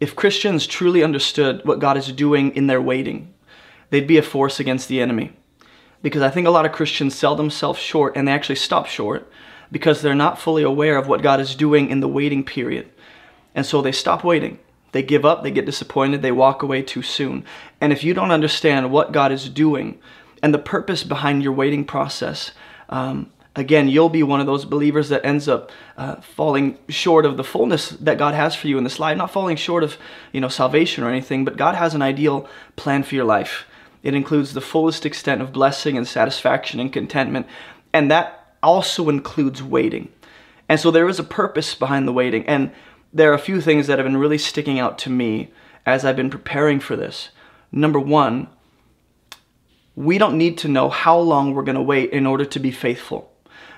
if Christians truly understood what God is doing in their waiting, they'd be a force against the enemy. Because I think a lot of Christians sell themselves short and they actually stop short because they're not fully aware of what God is doing in the waiting period. And so they stop waiting. They give up, they get disappointed, they walk away too soon. And if you don't understand what God is doing and the purpose behind your waiting process, um, again, you'll be one of those believers that ends up uh, falling short of the fullness that God has for you in this life. Not falling short of, you know, salvation or anything, but God has an ideal plan for your life. It includes the fullest extent of blessing and satisfaction and contentment, and that also includes waiting. And so there is a purpose behind the waiting. And there are a few things that have been really sticking out to me as I've been preparing for this. Number one, we don't need to know how long we're going to wait in order to be faithful.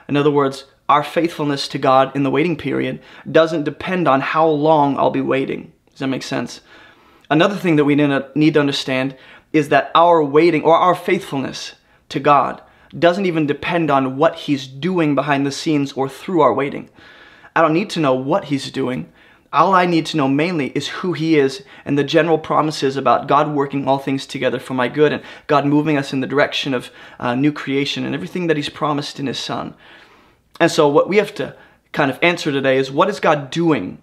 In other words, our faithfulness to God in the waiting period doesn't depend on how long I'll be waiting. Does that make sense? Another thing that we need to understand is that our waiting or our faithfulness to God doesn't even depend on what He's doing behind the scenes or through our waiting. I don't need to know what He's doing all I need to know mainly is who He is and the general promises about God working all things together for my good and God moving us in the direction of uh, new creation and everything that He's promised in His Son. And so, what we have to kind of answer today is what is God doing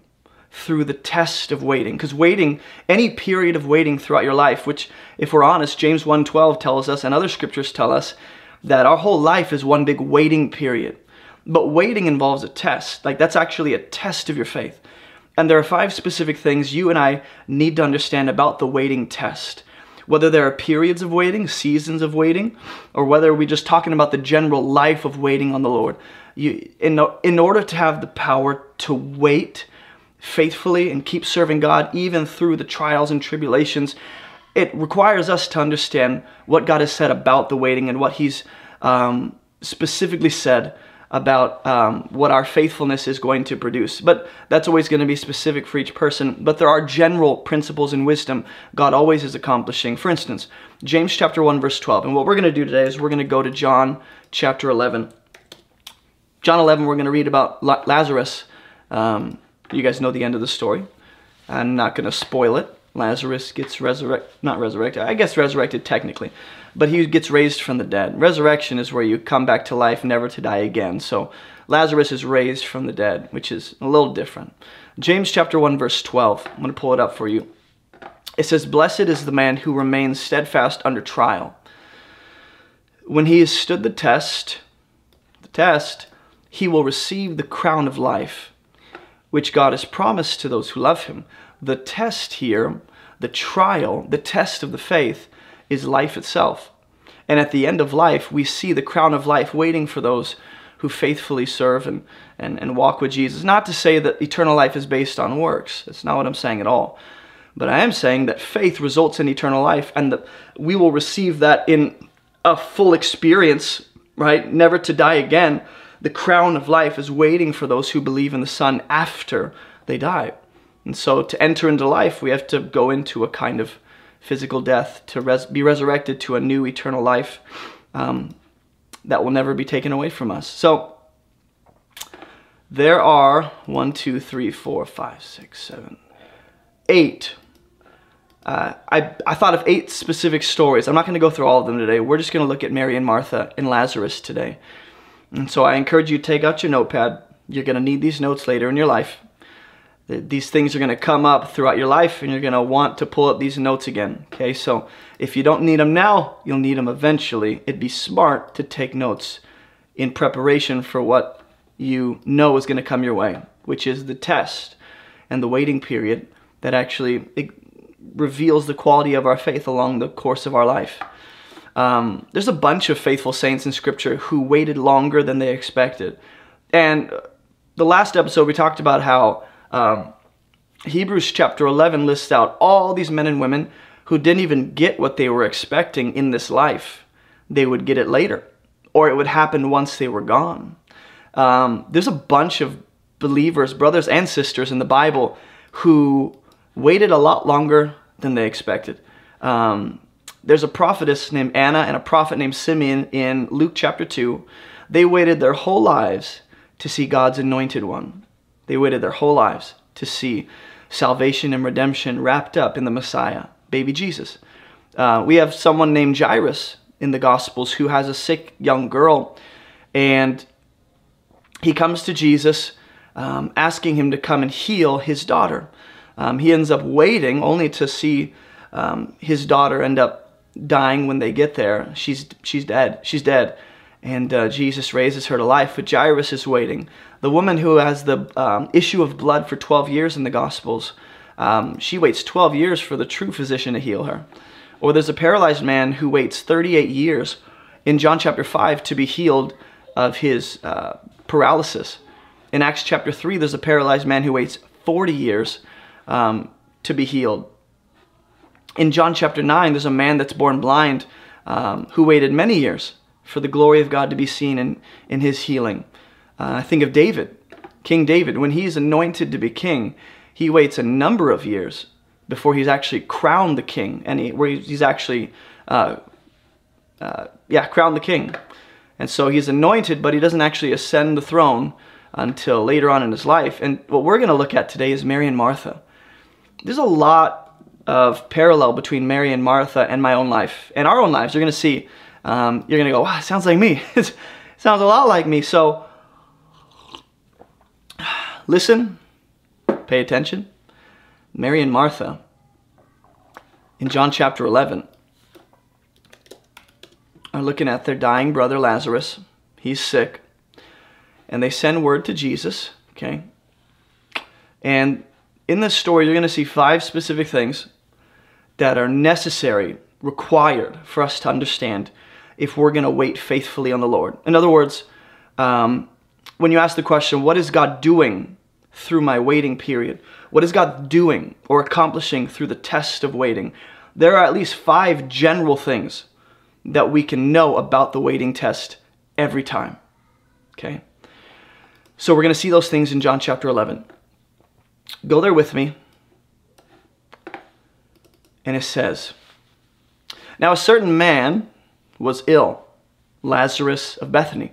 through the test of waiting? Because waiting, any period of waiting throughout your life, which, if we're honest, James 1:12 tells us, and other scriptures tell us that our whole life is one big waiting period. But waiting involves a test. Like that's actually a test of your faith. And there are five specific things you and I need to understand about the waiting test. Whether there are periods of waiting, seasons of waiting, or whether we're just talking about the general life of waiting on the Lord. You, in, in order to have the power to wait faithfully and keep serving God even through the trials and tribulations, it requires us to understand what God has said about the waiting and what He's um, specifically said about um, what our faithfulness is going to produce. But that's always going to be specific for each person. But there are general principles in wisdom God always is accomplishing. For instance, James chapter 1, verse 12. And what we're going to do today is we're going to go to John chapter 11. John 11, we're going to read about Lazarus. Um, you guys know the end of the story. I'm not going to spoil it. Lazarus gets resurrected, not resurrected, I guess resurrected technically but he gets raised from the dead. Resurrection is where you come back to life, never to die again. So Lazarus is raised from the dead, which is a little different. James chapter 1 verse 12. I'm going to pull it up for you. It says, "Blessed is the man who remains steadfast under trial. When he has stood the test, the test, he will receive the crown of life, which God has promised to those who love him." The test here, the trial, the test of the faith is life itself. And at the end of life, we see the crown of life waiting for those who faithfully serve and, and, and walk with Jesus. Not to say that eternal life is based on works. That's not what I'm saying at all. But I am saying that faith results in eternal life and that we will receive that in a full experience, right? Never to die again. The crown of life is waiting for those who believe in the Son after they die. And so to enter into life, we have to go into a kind of physical death to res- be resurrected to a new eternal life um, that will never be taken away from us. So there are one, two, three, four, five, six, seven, eight. Uh, I, I thought of eight specific stories. I'm not going to go through all of them today. We're just going to look at Mary and Martha and Lazarus today. And so I encourage you to take out your notepad. You're going to need these notes later in your life these things are going to come up throughout your life and you're going to want to pull up these notes again. Okay, so if you don't need them now, you'll need them eventually. It'd be smart to take notes in preparation for what you know is going to come your way, which is the test and the waiting period that actually reveals the quality of our faith along the course of our life. Um, there's a bunch of faithful saints in Scripture who waited longer than they expected. And the last episode, we talked about how um, Hebrews chapter 11 lists out all these men and women who didn't even get what they were expecting in this life. They would get it later, or it would happen once they were gone. Um, there's a bunch of believers, brothers and sisters in the Bible who waited a lot longer than they expected. Um, there's a prophetess named Anna and a prophet named Simeon in Luke chapter 2. They waited their whole lives to see God's anointed one. They waited their whole lives to see salvation and redemption wrapped up in the Messiah, baby Jesus. Uh, we have someone named Jairus in the Gospels who has a sick young girl, and he comes to Jesus um, asking him to come and heal his daughter. Um, he ends up waiting only to see um, his daughter end up dying when they get there. She's she's dead. She's dead, and uh, Jesus raises her to life. But Jairus is waiting. The woman who has the um, issue of blood for 12 years in the Gospels, um, she waits 12 years for the true physician to heal her. Or there's a paralyzed man who waits 38 years in John chapter 5 to be healed of his uh, paralysis. In Acts chapter 3, there's a paralyzed man who waits 40 years um, to be healed. In John chapter 9, there's a man that's born blind um, who waited many years for the glory of God to be seen in, in his healing. Uh, I think of David, King David. When he's anointed to be king, he waits a number of years before he's actually crowned the king, and he, where he's actually, uh, uh, yeah, crowned the king. And so he's anointed, but he doesn't actually ascend the throne until later on in his life. And what we're going to look at today is Mary and Martha. There's a lot of parallel between Mary and Martha and my own life and our own lives. You're going to see, um, you're going to go, wow, sounds like me. sounds a lot like me. So listen, pay attention. Mary and Martha in John chapter 11 are looking at their dying brother Lazarus. He's sick. And they send word to Jesus, okay? And in this story, you're going to see five specific things that are necessary, required for us to understand if we're going to wait faithfully on the Lord. In other words, um, when you ask the question, what is God doing through my waiting period? What is God doing or accomplishing through the test of waiting? There are at least five general things that we can know about the waiting test every time. Okay? So we're going to see those things in John chapter 11. Go there with me. And it says, Now a certain man was ill, Lazarus of Bethany.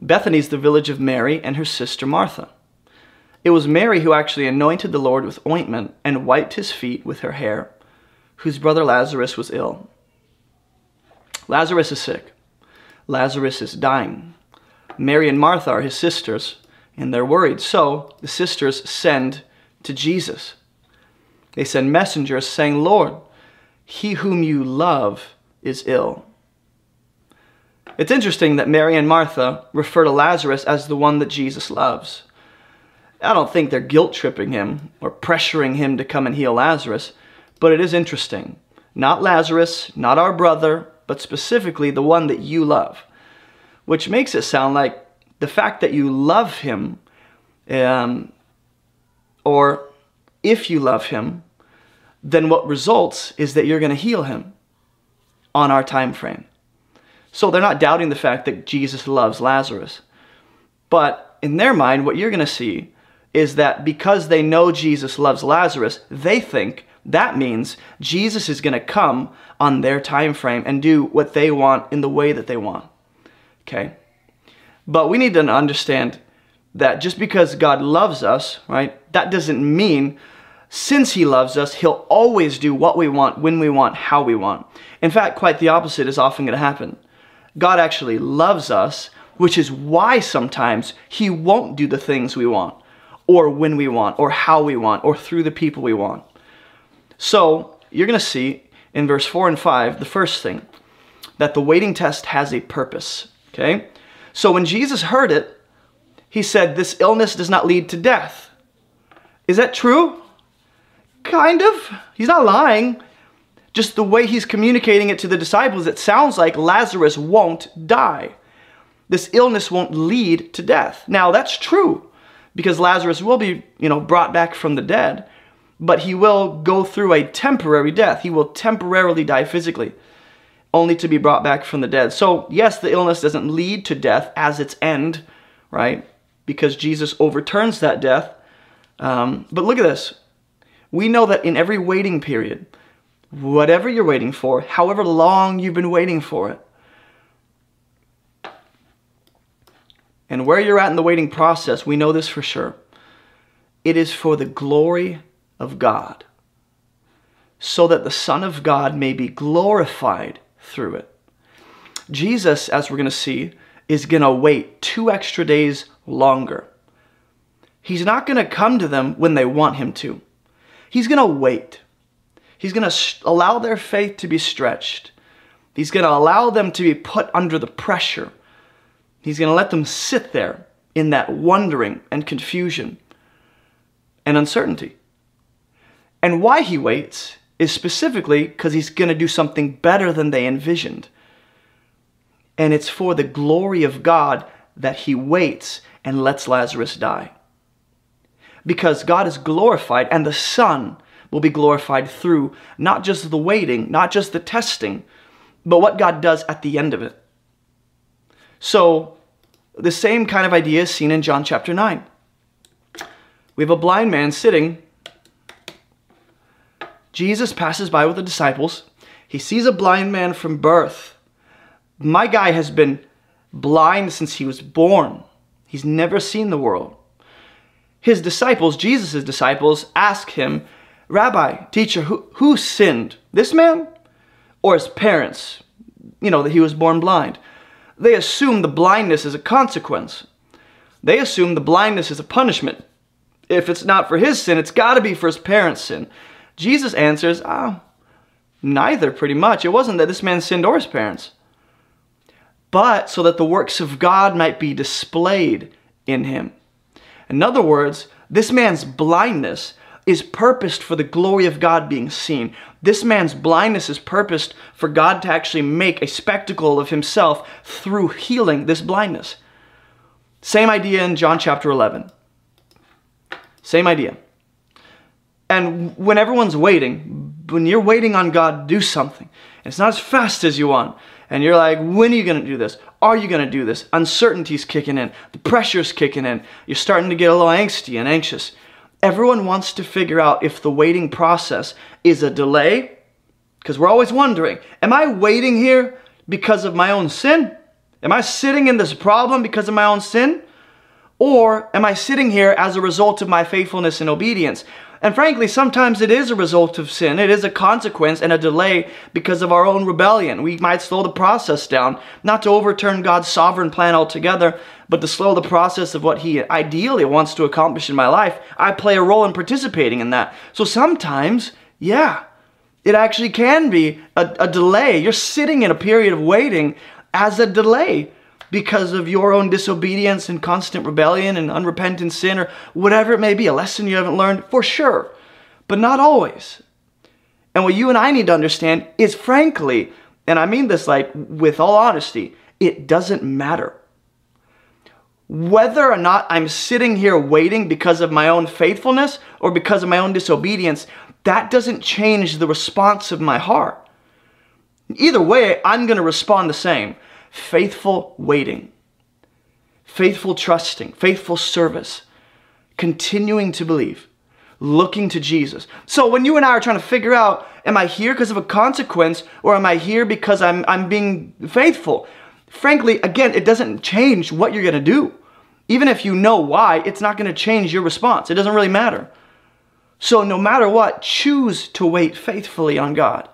Bethany is the village of Mary and her sister Martha. It was Mary who actually anointed the Lord with ointment and wiped his feet with her hair, whose brother Lazarus was ill. Lazarus is sick. Lazarus is dying. Mary and Martha are his sisters, and they're worried. So the sisters send to Jesus. They send messengers saying, Lord, he whom you love is ill. It's interesting that Mary and Martha refer to Lazarus as the one that Jesus loves. I don't think they're guilt tripping him or pressuring him to come and heal Lazarus, but it is interesting. Not Lazarus, not our brother, but specifically the one that you love. Which makes it sound like the fact that you love him, um, or if you love him, then what results is that you're going to heal him on our time frame. So they're not doubting the fact that Jesus loves Lazarus. But in their mind, what you're going to see is that because they know Jesus loves Lazarus, they think that means Jesus is going to come on their time frame and do what they want in the way that they want. Okay? But we need to understand that just because God loves us, right, that doesn't mean since he loves us, he'll always do what we want, when we want, how we want. In fact, quite the opposite is often going to happen. God actually loves us, which is why sometimes he won't do the things we want or when we want, or how we want, or through the people we want. So you're going to see in verse 4 and 5, the first thing, that the waiting test has a purpose. Okay? So when Jesus heard it, he said, This illness does not lead to death. Is that true? Kind of. He's not lying. Just the way he's communicating it to the disciples, it sounds like Lazarus won't die. This illness won't lead to death. Now, that's true because Lazarus will be, you know, brought back from the dead, but he will go through a temporary death. He will temporarily die physically, only to be brought back from the dead. So, yes, the illness doesn't lead to death as its end, right? Because Jesus overturns that death. Um, but look at this. We know that in every waiting period, whatever you're waiting for, however long you've been waiting for it, and where you're at in the waiting process, we know this for sure. it is for the glory of God, so that the Son of God may be glorified through it. Jesus, as we're going to see, is going to wait two extra days longer. He's not going to come to them when they want him to. He's going to wait. He's going to allow their faith to be stretched. He's going to allow them to be put under the pressure. He's going to let them sit there in that wondering and confusion and uncertainty. And why he waits is specifically because he's going to do something better than they envisioned. And it's for the glory of God that he waits and lets Lazarus die. Because God is glorified and the Son will be glorified through not just the waiting, not just the testing, but what God does at the end of it. So, the same kind of idea is seen in John chapter 9. We have a blind man sitting. Jesus passes by with the disciples. He sees a blind man from birth. My guy has been blind since he was born. He's never seen the world. His disciples, Jesus' disciples, ask him, Rabbi, teacher, who, who sinned? This man or his parents? You know, that he was born blind. They assume the blindness is a consequence. They assume the blindness is a punishment. If it's not for his sin, it's got to be for his parents' sin. Jesus answers, ah, neither, pretty much. It wasn't that this man sinned or his parents, but so that the works of God might be displayed in him. In other words, this man's blindness is purposed for the glory of God being seen. This man's blindness is purposed for God to actually make a spectacle of himself through healing this blindness. Same idea in John chapter 11. Same idea. And when everyone's waiting, when you're waiting on God to do something, it's not as fast as you want. And you're like, when are you going to do this? Are you going to do this? Uncertainty's kicking in. The pressure's kicking in. You're starting to get a little angsty and anxious. Everyone wants to figure out if the waiting process is a delay, because we're always wondering, am I waiting here because of my own sin? Am I sitting in this problem because of my own sin? Or am I sitting here as a result of my faithfulness and obedience? And frankly, sometimes it is a result of sin. It is a consequence and a delay because of our own rebellion. We might slow the process down, not to overturn God's sovereign plan altogether, but to slow the process of what He ideally wants to accomplish in my life. I play a role in participating in that. So sometimes, yeah, it actually can be a, a delay. You're sitting in a period of waiting as a delay because of your own disobedience and constant rebellion and unrepentant sin or whatever it may be, a lesson you haven't learned, for sure, but not always. And what you and I need to understand is, frankly, and I mean this like with all honesty, it doesn't matter. Whether or not I'm sitting here waiting because of my own faithfulness or because of my own disobedience, that doesn't change the response of my heart. Either way, I'm going to respond the same faithful waiting, faithful trusting, faithful service, continuing to believe, looking to Jesus. So when you and I are trying to figure out, am I here because of a consequence or am I here because I'm, I'm being faithful? Frankly, again, it doesn't change what you're going to do. Even if you know why, it's not going to change your response. It doesn't really matter. So no matter what, choose to wait faithfully on God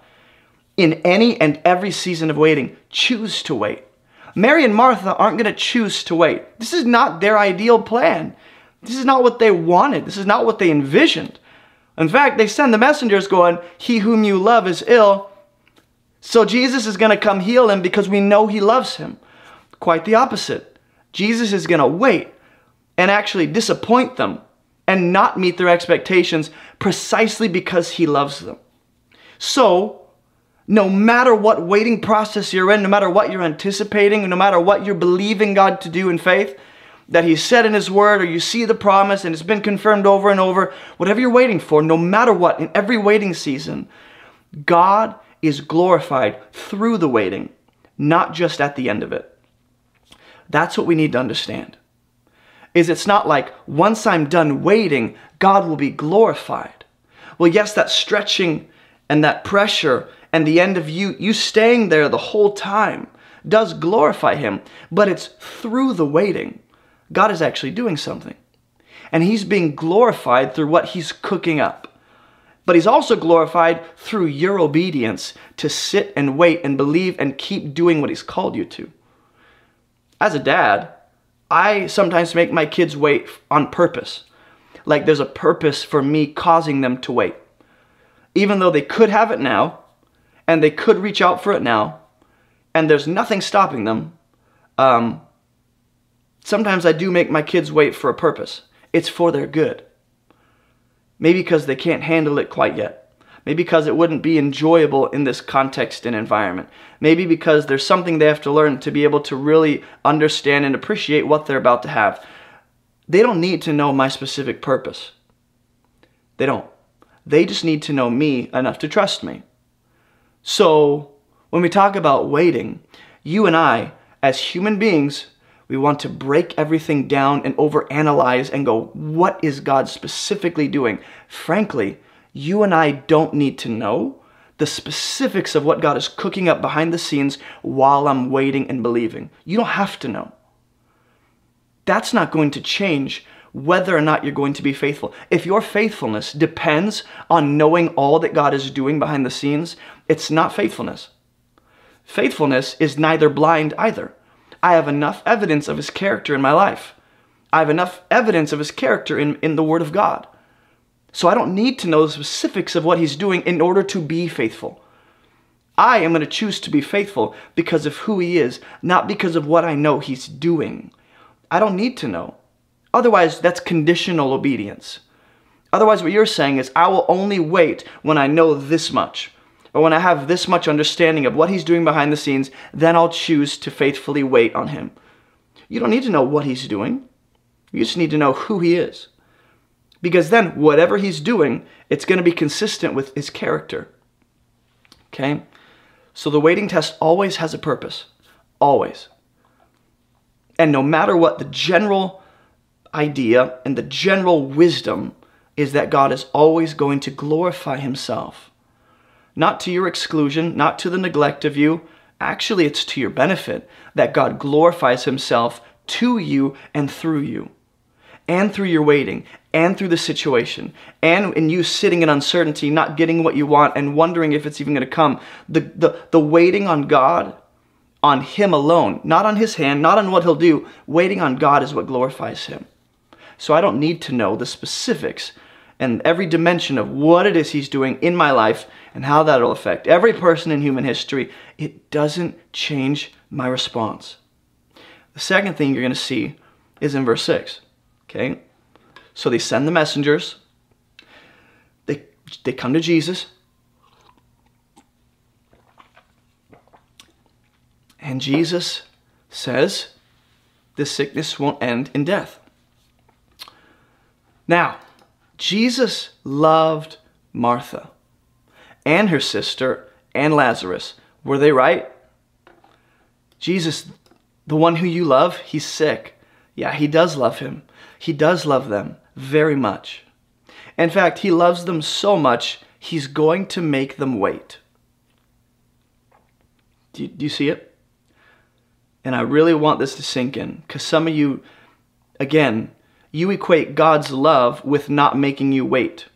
in any and every season of waiting, choose to wait. Mary and Martha aren't going to choose to wait. This is not their ideal plan. This is not what they wanted. This is not what they envisioned. In fact, they send the messengers going, He whom you love is ill. So Jesus is going to come heal him because we know he loves him. Quite the opposite. Jesus is going to wait and actually disappoint them and not meet their expectations precisely because he loves them. So, no matter what waiting process you're in, no matter what you're anticipating, no matter what you're believing God to do in faith, that He said in His Word, or you see the promise and it's been confirmed over and over, whatever you're waiting for, no matter what, in every waiting season, God is glorified through the waiting, not just at the end of it. That's what we need to understand. Is it's not like once I'm done waiting, God will be glorified. Well, yes, that stretching and that pressure and the end of you, you staying there the whole time, does glorify Him, but it's through the waiting. God is actually doing something. and he's being glorified through what he's cooking up. But he's also glorified through your obedience to sit and wait and believe and keep doing what he's called you to. As a dad, I sometimes make my kids wait on purpose. Like there's a purpose for me causing them to wait. Even though they could have it now, and they could reach out for it now, and there's nothing stopping them, um, sometimes I do make my kids wait for a purpose. It's for their good. Maybe because they can't handle it quite yet. Maybe because it wouldn't be enjoyable in this context and environment. Maybe because there's something they have to learn to be able to really understand and appreciate what they're about to have. They don't need to know my specific purpose. They don't. They just need to know me enough to trust me. So, when we talk about waiting, you and I, as human beings, we want to break everything down and overanalyze and go, what is God specifically doing? Frankly, you and I don't need to know the specifics of what God is cooking up behind the scenes while I'm waiting and believing. You don't have to know. That's not going to change whether or not you're going to be faithful. If your faithfulness depends on knowing all that God is doing behind the scenes, it's not faithfulness. Faithfulness is neither blind either. I have enough evidence of his character in my life. I have enough evidence of his character in, in the Word of God. So I don't need to know the specifics of what he's doing in order to be faithful. I am going to choose to be faithful because of who he is, not because of what I know he's doing. I don't need to know. Otherwise, that's conditional obedience. Otherwise, what you're saying is, I will only wait when I know this much, or when I have this much understanding of what he's doing behind the scenes, then I'll choose to faithfully wait on him. You don't need to know what he's doing. You just need to know who he is. Because then, whatever he's doing, it's going to be consistent with his character. Okay? So the waiting test always has a purpose. Always. And no matter what, the general idea and the general wisdom is that God is always going to glorify himself. Not to your exclusion, not to the neglect of you. Actually, it's to your benefit that God glorifies himself to you and through you and through your waiting and through the situation and in you sitting in uncertainty not getting what you want and wondering if it's even going to come the, the, the waiting on god on him alone not on his hand not on what he'll do waiting on god is what glorifies him so i don't need to know the specifics and every dimension of what it is he's doing in my life and how that'll affect every person in human history it doesn't change my response the second thing you're going to see is in verse 6 Okay? So they send the messengers. They, they come to Jesus. And Jesus says, this sickness won't end in death. Now, Jesus loved Martha and her sister and Lazarus. Were they right? Jesus, the one who you love, he's sick. Yeah, he does love him. He does love them very much. In fact, he loves them so much, he's going to make them wait. Do you, do you see it? And I really want this to sink in because some of you, again, you equate God's love with not making you wait.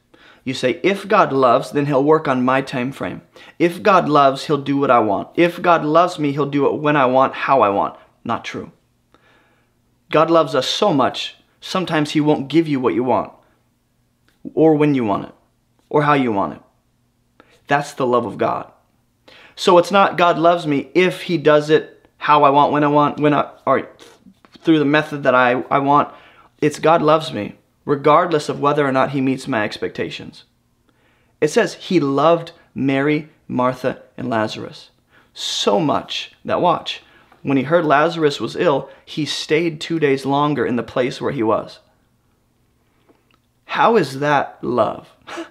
You say, if God loves, then he'll work on my time frame. If God loves, he'll do what I want. If God loves me, he'll do it when I want, how I want. Not true. God loves us so much sometimes He won't give you what you want, or when you want it, or how you want it. That's the love of God. So it's not God loves me if He does it how I want, when I want, when I, or through the method that I, I want. It's God loves me, regardless of whether or not He meets my expectations. It says He loved Mary, Martha, and Lazarus so much that, watch, when he heard Lazarus was ill, he stayed two days longer in the place where he was. How is that love?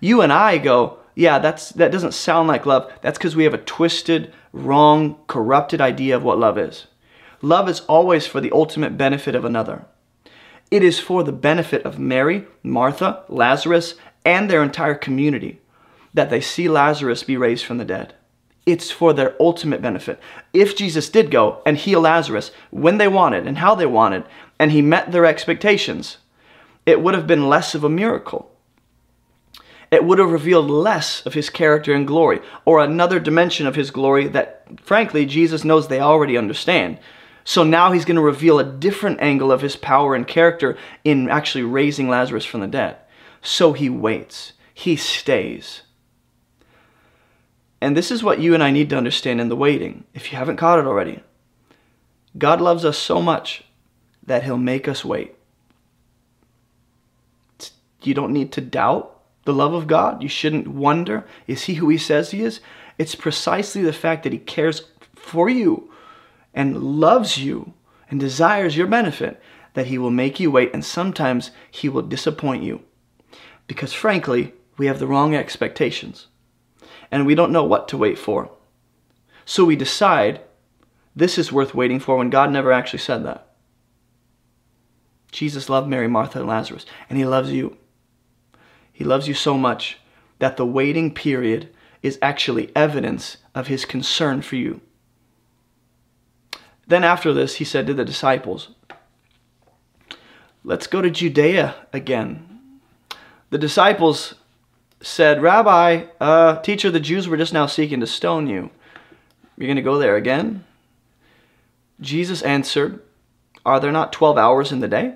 you and I go, yeah, that's, that doesn't sound like love. That's because we have a twisted, wrong, corrupted idea of what love is. Love is always for the ultimate benefit of another. It is for the benefit of Mary, Martha, Lazarus, and their entire community that they see Lazarus be raised from the dead. It's for their ultimate benefit. If Jesus did go and heal Lazarus when they wanted and how they wanted, and he met their expectations, it would have been less of a miracle. It would have revealed less of his character and glory, or another dimension of his glory that, frankly, Jesus knows they already understand. So now he's going to reveal a different angle of his power and character in actually raising Lazarus from the dead. So he waits, he stays. And this is what you and I need to understand in the waiting, if you haven't caught it already. God loves us so much that he'll make us wait. You don't need to doubt the love of God. You shouldn't wonder, is he who he says he is? It's precisely the fact that he cares for you and loves you and desires your benefit that he will make you wait and sometimes he will disappoint you. Because frankly, we have the wrong expectations and we don't know what to wait for. So we decide this is worth waiting for when God never actually said that. Jesus loved Mary, Martha, and Lazarus, and he loves you. He loves you so much that the waiting period is actually evidence of his concern for you. Then after this, he said to the disciples, Let's go to Judea again. The disciples said, Rabbi, uh, teacher, the Jews were just now seeking to stone you. You're going to go there again? Jesus answered, Are there not 12 hours in the day?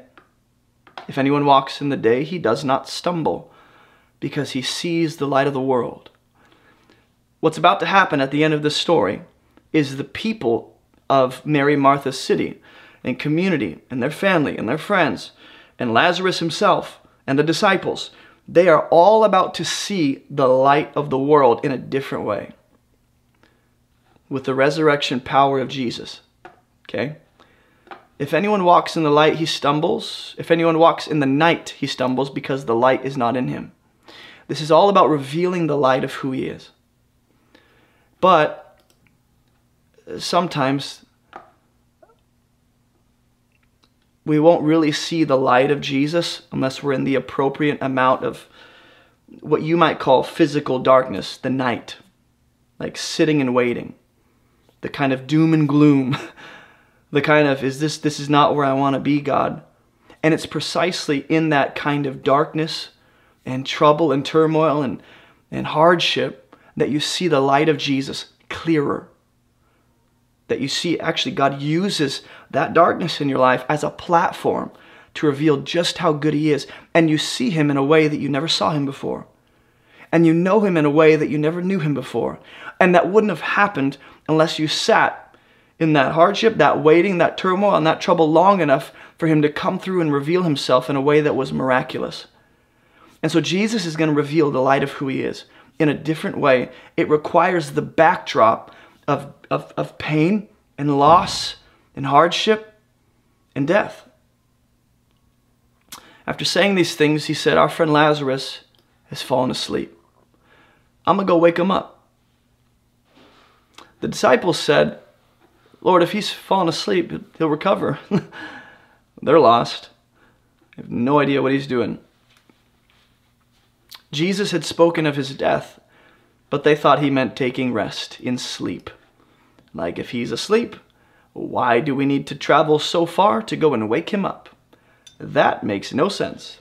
If anyone walks in the day, he does not stumble, because he sees the light of the world. What's about to happen at the end of this story is the people of Mary Martha's city and community and their family and their friends and Lazarus himself and the disciples they are all about to see the light of the world in a different way with the resurrection power of Jesus. Okay? If anyone walks in the light, he stumbles. If anyone walks in the night, he stumbles because the light is not in him. This is all about revealing the light of who he is. But sometimes we won't really see the light of Jesus unless we're in the appropriate amount of what you might call physical darkness, the night, like sitting and waiting, the kind of doom and gloom, the kind of, is this, this is not where I want to be, God. And it's precisely in that kind of darkness and trouble and turmoil and, and hardship that you see the light of Jesus clearer that you see actually God uses that darkness in your life as a platform to reveal just how good He is. And you see Him in a way that you never saw Him before. And you know Him in a way that you never knew Him before. And that wouldn't have happened unless you sat in that hardship, that waiting, that turmoil, and that trouble long enough for Him to come through and reveal Himself in a way that was miraculous. And so Jesus is going to reveal the light of who He is in a different way. It requires the backdrop of, of, of pain and loss and hardship and death. After saying these things, he said, Our friend Lazarus has fallen asleep. I'm going to go wake him up. The disciples said, Lord, if he's fallen asleep, he'll recover. They're lost. They have no idea what he's doing. Jesus had spoken of his death but they thought he meant taking rest in sleep. Like if he's asleep, why do we need to travel so far to go and wake him up? That makes no sense.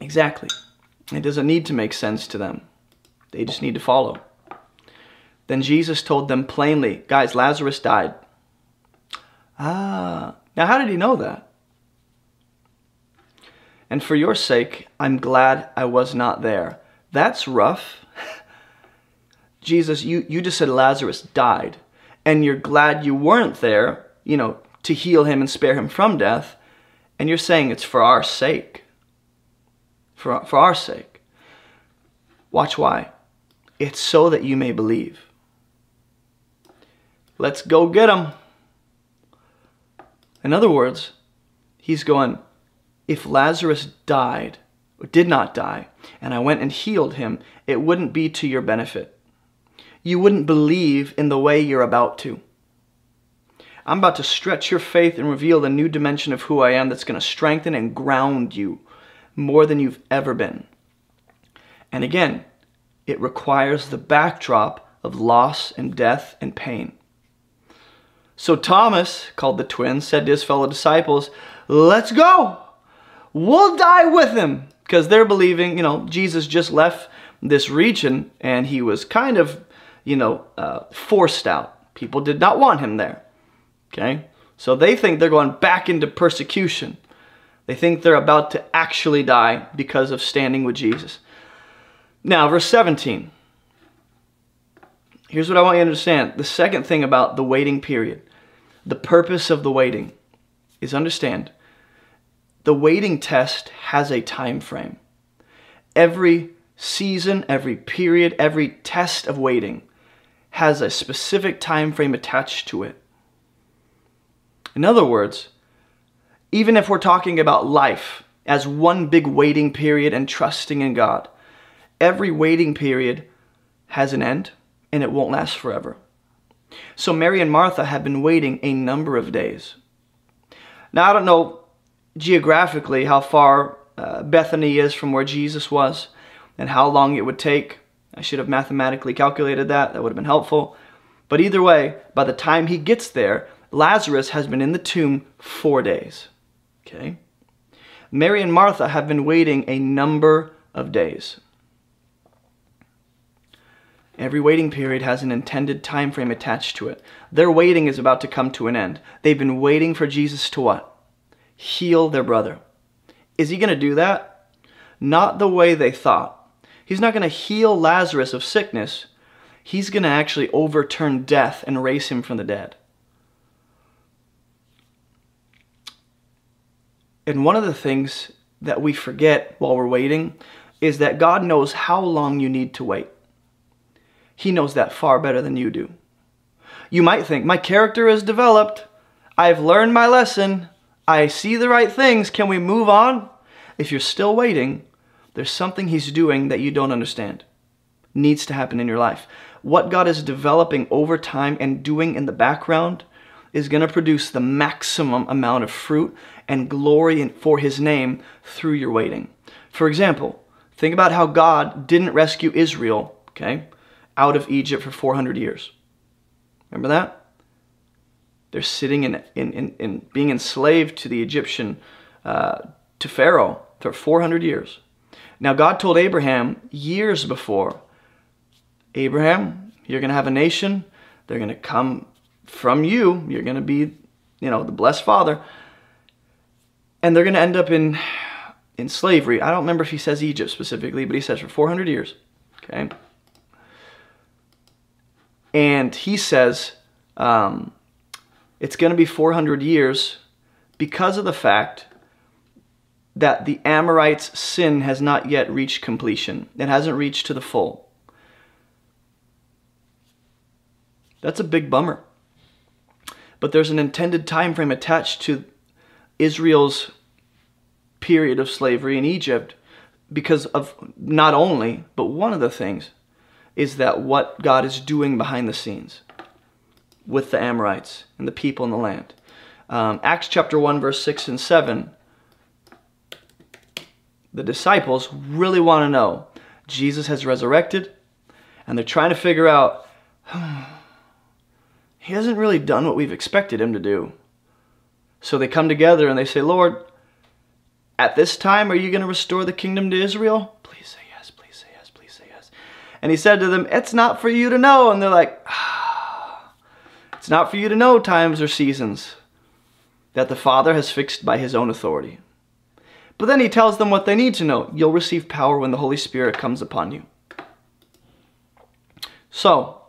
Exactly. It doesn't need to make sense to them. They just need to follow. Then Jesus told them plainly, guys, Lazarus died. Ah, now how did he know that? And for your sake, I'm glad I was not there that's rough. Jesus, you, you just said Lazarus died, and you're glad you weren't there, you know, to heal him and spare him from death, and you're saying it's for our sake. For, for our sake. Watch why. It's so that you may believe. Let's go get him. In other words, he's going, if Lazarus died, or did not die, and I went and healed him, it wouldn't be to your benefit. You wouldn't believe in the way you're about to. I'm about to stretch your faith and reveal a new dimension of who I am that's going to strengthen and ground you more than you've ever been. And again, it requires the backdrop of loss and death and pain. So Thomas, called the twin, said to his fellow disciples, let's go. We'll die with him. Because they're believing, you know, Jesus just left this region and he was kind of, you know, uh, forced out. People did not want him there. Okay? So they think they're going back into persecution. They think they're about to actually die because of standing with Jesus. Now, verse 17. Here's what I want you to understand. The second thing about the waiting period, the purpose of the waiting, is understand the waiting test has a time frame. Every season, every period, every test of waiting has a specific time frame attached to it. In other words, even if we're talking about life as one big waiting period and trusting in God, every waiting period has an end and it won't last forever. So Mary and Martha have been waiting a number of days. Now, I don't know geographically how far uh, Bethany is from where Jesus was and how long it would take. I should have mathematically calculated that. That would have been helpful. But either way, by the time he gets there, Lazarus has been in the tomb four days. Okay? Mary and Martha have been waiting a number of days. Every waiting period has an intended time frame attached to it. Their waiting is about to come to an end. They've been waiting for Jesus to what? Heal their brother. Is he going to do that? Not the way they thought. He's not going to heal Lazarus of sickness. He's going to actually overturn death and raise him from the dead. And one of the things that we forget while we're waiting is that God knows how long you need to wait. He knows that far better than you do. You might think, my character is developed. I've learned my lesson. I see the right things. Can we move on? If you're still waiting, there's something He's doing that you don't understand. Needs to happen in your life. What God is developing over time and doing in the background is going to produce the maximum amount of fruit and glory for His name through your waiting. For example, think about how God didn't rescue Israel, okay? out of Egypt for 400 years. Remember that? They're sitting in, in, in, in being enslaved to the Egyptian, uh, to Pharaoh for 400 years. Now, God told Abraham years before Abraham, you're going to have a nation. They're going to come from you. You're going to be, you know, the blessed father. And they're going to end up in, in slavery. I don't remember if he says Egypt specifically, but he says for 400 years. Okay. And he says um, it's going to be 400 years because of the fact that the Amorites' sin has not yet reached completion. It hasn't reached to the full. That's a big bummer. But there's an intended time frame attached to Israel's period of slavery in Egypt because of not only, but one of the things is that what God is doing behind the scenes with the Amorites and the people in the land. Um, Acts chapter 1, verse 6 and 7, the disciples really want to know Jesus has resurrected, and they're trying to figure out he hasn't really done what we've expected him to do. So they come together and they say, Lord, at this time, are you going to restore the kingdom to Israel? Please say yes, please say yes, please say yes. And he said to them, It's not for you to know. And they're like, ah, It's not for you to know times or seasons that the Father has fixed by his own authority. But then he tells them what they need to know. You'll receive power when the Holy Spirit comes upon you. So,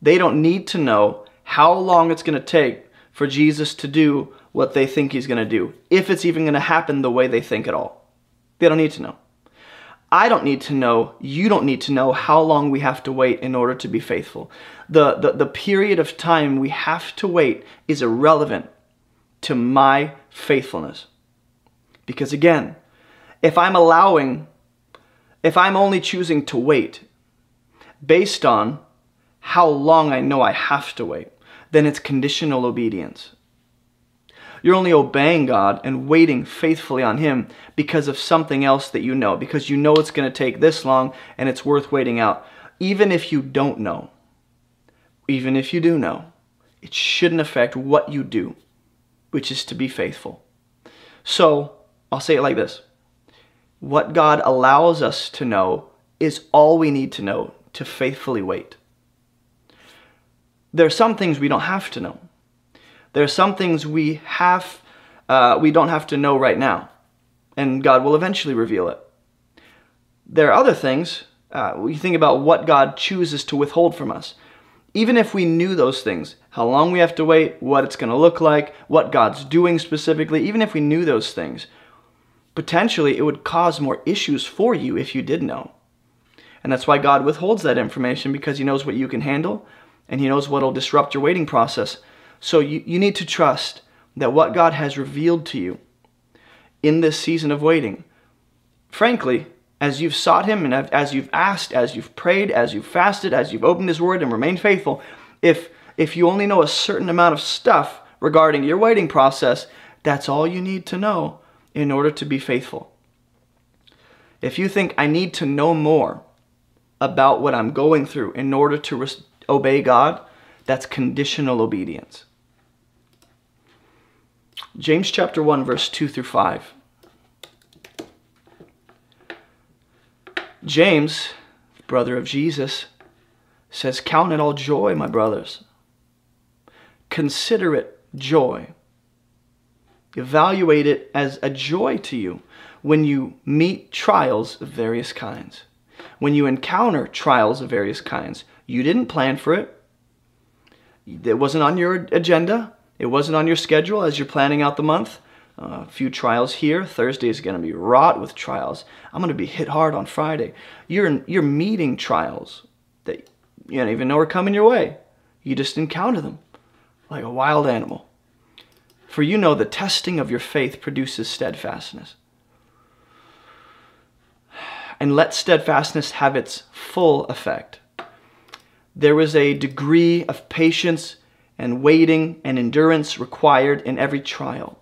they don't need to know how long it's going to take for Jesus to do what they think he's going to do, if it's even going to happen the way they think at all. They don't need to know. I don't need to know, you don't need to know how long we have to wait in order to be faithful. The, the, the period of time we have to wait is irrelevant to my faithfulness. Because again, if I'm allowing, if I'm only choosing to wait based on how long I know I have to wait, then it's conditional obedience. You're only obeying God and waiting faithfully on Him because of something else that you know, because you know it's going to take this long and it's worth waiting out. Even if you don't know, even if you do know, it shouldn't affect what you do, which is to be faithful. So I'll say it like this What God allows us to know is all we need to know to faithfully wait. There are some things we don't have to know. There are some things we have uh, we don't have to know right now, and God will eventually reveal it. There are other things. Uh, we think about what God chooses to withhold from us. Even if we knew those things, how long we have to wait, what it's going to look like, what God's doing specifically, even if we knew those things, potentially it would cause more issues for you if you did know. And that's why God withholds that information because He knows what you can handle and He knows what will disrupt your waiting process. So you, you need to trust that what God has revealed to you in this season of waiting, frankly, as you've sought Him and as you've asked, as you've prayed, as you've fasted, as you've opened His Word and remained faithful, if, if you only know a certain amount of stuff regarding your waiting process, that's all you need to know in order to be faithful. If you think I need to know more about what I'm going through in order to obey God, that's conditional obedience. James chapter 1 verse 2 through 5. James, brother of Jesus, says, Count it all joy, my brothers. Consider it joy. Evaluate it as a joy to you when you meet trials of various kinds. When you encounter trials of various kinds, you didn't plan for it. It wasn't on your agenda. It wasn't on your schedule as you're planning out the month. A few trials here. Thursday is going to be wrought with trials. I'm going to be hit hard on Friday. You're you're meeting trials that you don't even know are coming your way. You just encounter them like a wild animal. For you know the testing of your faith produces steadfastness. And let steadfastness have its full effect. There is a degree of patience and waiting and endurance required in every trial.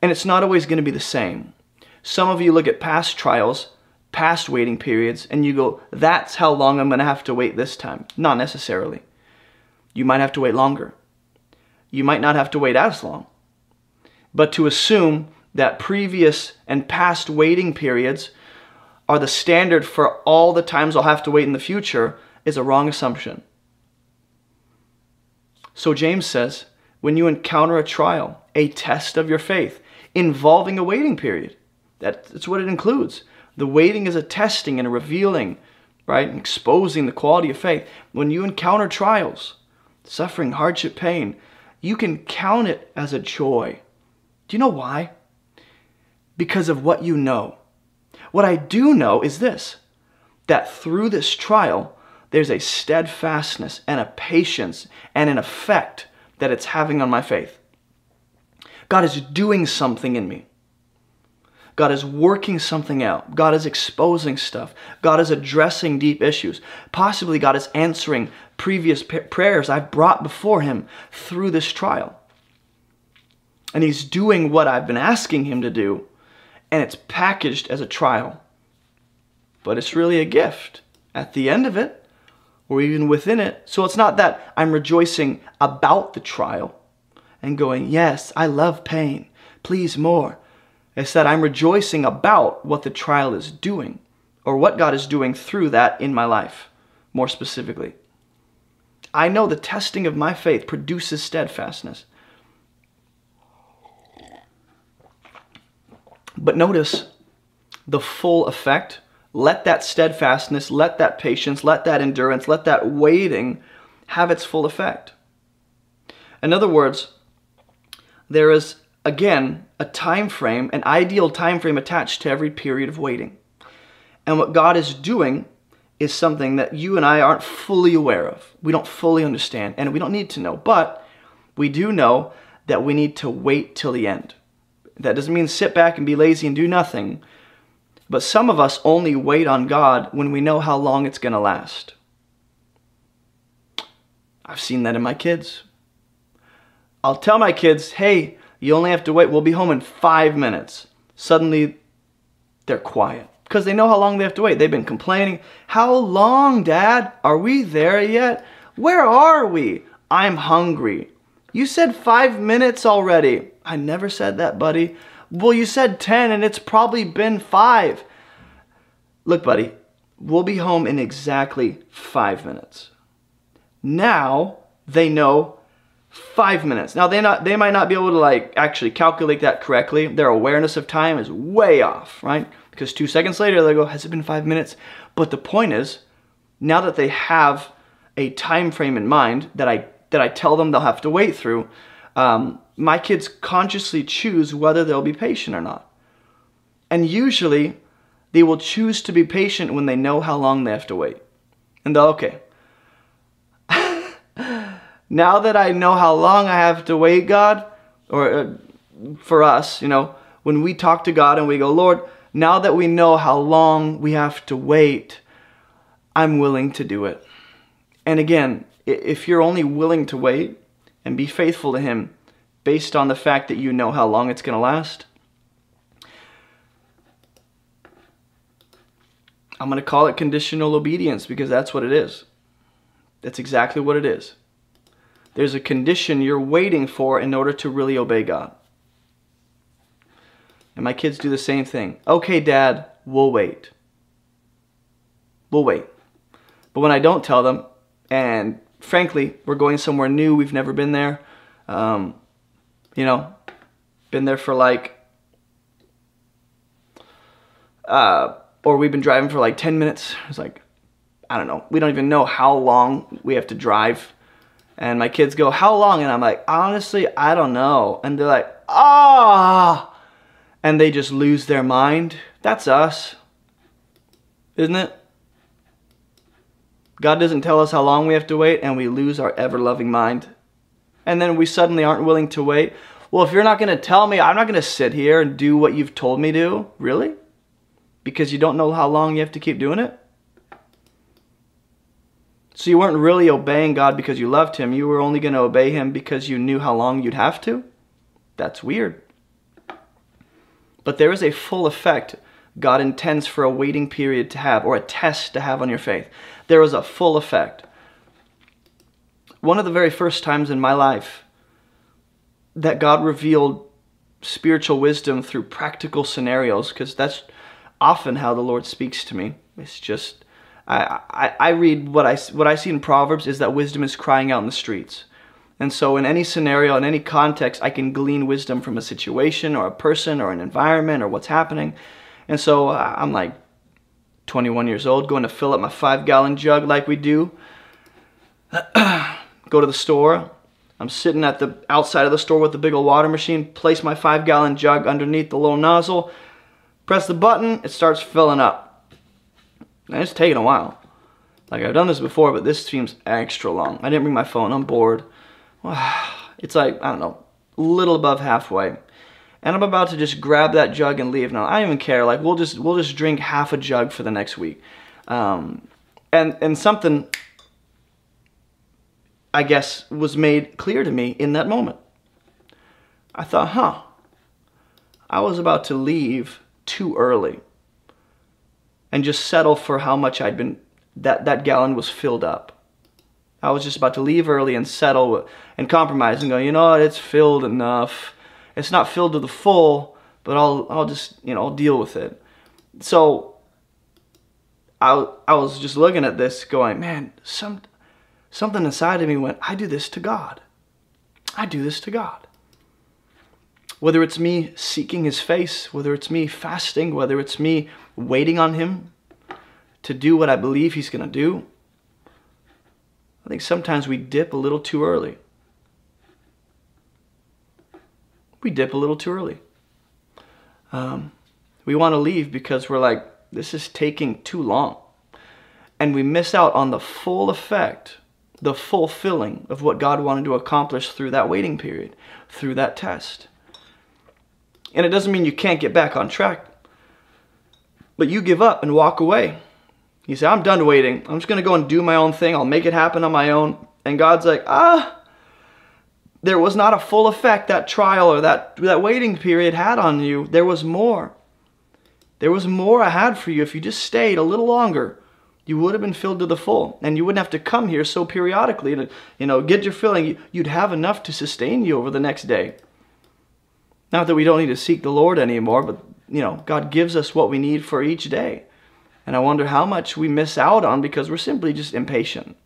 And it's not always going to be the same. Some of you look at past trials, past waiting periods, and you go, that's how long I'm going to have to wait this time. Not necessarily. You might have to wait longer. You might not have to wait as long. But to assume that previous and past waiting periods are the standard for all the times I'll have to wait in the future is a wrong assumption. So James says, when you encounter a trial, a test of your faith, involving a waiting period. That's what it includes. The waiting is a testing and a revealing, right? And Exposing the quality of faith. When you encounter trials, suffering, hardship, pain, you can count it as a joy. Do you know why? Because of what you know. What I do know is this that through this trial, there's a steadfastness and a patience and an effect that it's having on my faith. God is doing something in me. God is working something out. God is exposing stuff. God is addressing deep issues. Possibly God is answering previous prayers I've brought before Him through this trial. And He's doing what I've been asking Him to do, and it's packaged as a trial. But it's really a gift at the end of it, or even within it. So it's not that I'm rejoicing about the trial and going, Yes, I love pain. Please more. It's that I'm rejoicing about what the trial is doing or what God is doing through that in my life, more specifically. I know the testing of my faith produces steadfastness. But notice the full effect. Let that steadfastness, let that patience, let that endurance, let that waiting have its full effect. In other words, there is again a time frame, an ideal time frame attached to every period of waiting. And what God is doing is something that you and I aren't fully aware of. We don't fully understand and we don't need to know, but we do know that we need to wait till the end. That doesn't mean sit back and be lazy and do nothing. But some of us only wait on God when we know how long it's going to last. I've seen that in my kids. I'll tell my kids, hey, you only have to wait, we'll be home in five minutes. Suddenly, they're quiet because they know how long they have to wait. They've been complaining. How long, Dad? Are we there yet? Where are we? I'm hungry. You said five minutes already. I never said that, buddy. Well, you said 10 and it's probably been five. Look, buddy, we'll be home in exactly five minutes. Now they know five minutes. Now they not they might not be able to like actually calculate that correctly. Their awareness of time is way off, right? Because two seconds later they go, has it been five minutes? But the point is, now that they have a time frame in mind that I that I tell them they'll have to wait through, um, my kids consciously choose whether they'll be patient or not. And usually, they will choose to be patient when they know how long they have to wait. And they'll, okay, now that I know how long I have to wait, God, or uh, for us, you know, when we talk to God and we go, Lord, now that we know how long we have to wait, I'm willing to do it. And again, if you're only willing to wait and be faithful to Him based on the fact that you know how long it's going to last, I'm going to call it conditional obedience because that's what it is. That's exactly what it is. There's a condition you're waiting for in order to really obey God. And my kids do the same thing. Okay, dad, we'll wait. We'll wait. But when I don't tell them, and frankly, we're going somewhere new, we've never been there, um, you know, been there for like, uh, or we've been driving for like 10 minutes. It's like, I don't know. We don't even know how long we have to drive. And my kids go, How long? And I'm like, Honestly, I don't know. And they're like, Ah. And they just lose their mind. That's us. Isn't it? God doesn't tell us how long we have to wait, and we lose our ever loving mind. And then we suddenly aren't willing to wait. Well, if you're not going to tell me, I'm not going to sit here and do what you've told me to. Really? Because you don't know how long you have to keep doing it? So you weren't really obeying God because you loved Him. You were only going to obey Him because you knew how long you'd have to? That's weird. But there is a full effect God intends for a waiting period to have, or a test to have on your faith. There is a full effect. One of the very first times in my life that God revealed spiritual wisdom through practical scenarios, because that's often how the Lord speaks to me. It's just I, I, read what I, what I see in Proverbs is that wisdom is crying out in the streets. And so, in any scenario, in any context, I can glean wisdom from a situation or a person or an environment or what's happening. And so, uh, I'm like 21 years old, going to fill up my five gallon jug like we do. Go to the store. I'm sitting at the outside of the store with the big old water machine, place my five gallon jug underneath the little nozzle, press the button, it starts filling up. And it's taken a while. Like I've done this before, but this seems extra long. I didn't bring my phone. I'm bored. It's like, I don't know, a little above halfway. And I'm about to just grab that jug and leave. Now, I don't even care. Like, we'll just we'll just drink half a jug for the next week. Um, and, and something, I guess, was made clear to me in that moment. I thought, huh, I was about to leave too early and just settle for how much I'd been, that, that gallon was filled up. I was just about to leave early and settle and compromise and go, you know what, it's filled enough. It's not filled to the full, but I'll, I'll just, you know, I'll deal with it. So I, I was just looking at this going, man, some, something inside of me went, I do this to God. I do this to God. Whether it's me seeking his face, whether it's me fasting, whether it's me waiting on him to do what I believe he's going to do, I think sometimes we dip a little too early. We dip a little too early. Um, we want to leave because we're like, this is taking too long. And we miss out on the full effect, the fulfilling of what God wanted to accomplish through that waiting period, through that test. And it doesn't mean you can't get back on track, but you give up and walk away. You say, I'm done waiting. I'm just going to go and do my own thing. I'll make it happen on my own. And God's like, ah, there was not a full effect that trial or that, that waiting period had on you. There was more. There was more I had for you. If you just stayed a little longer, you would have been filled to the full. And you wouldn't have to come here so periodically to, you know, get your filling. You'd have enough to sustain you over the next day. Not that we don't need to seek the Lord anymore, but you know, God gives us what we need for each day. And I wonder how much we miss out on because we're simply just impatient.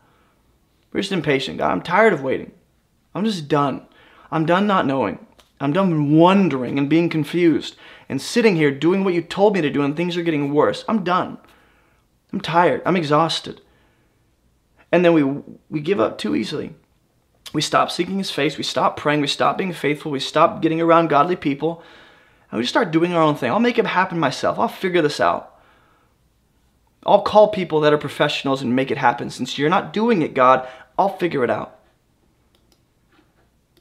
We're just impatient. God, I'm tired of waiting. I'm just done. I'm done not knowing. I'm done wondering and being confused and sitting here doing what you told me to do and things are getting worse. I'm done. I'm tired. I'm exhausted. And then we we give up too easily. We stop seeking his face, we stop praying, we stop being faithful, we stop getting around godly people, and we just start doing our own thing. I'll make it happen myself. I'll figure this out. I'll call people that are professionals and make it happen. Since you're not doing it, God, I'll figure it out.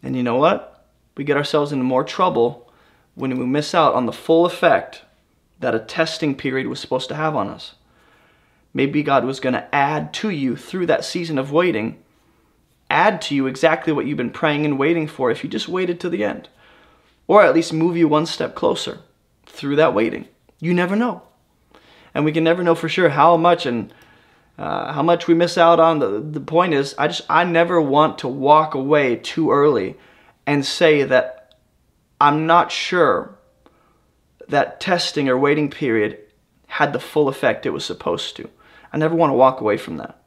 And you know what? We get ourselves into more trouble when we miss out on the full effect that a testing period was supposed to have on us. Maybe God was going to add to you through that season of waiting, add to you exactly what you've been praying and waiting for if you just waited to the end. Or at least move you one step closer through that waiting. You never know. And we can never know for sure how much and uh, how much we miss out on. The, the point is, I just, I never want to walk away too early and say that I'm not sure that testing or waiting period had the full effect it was supposed to. I never want to walk away from that.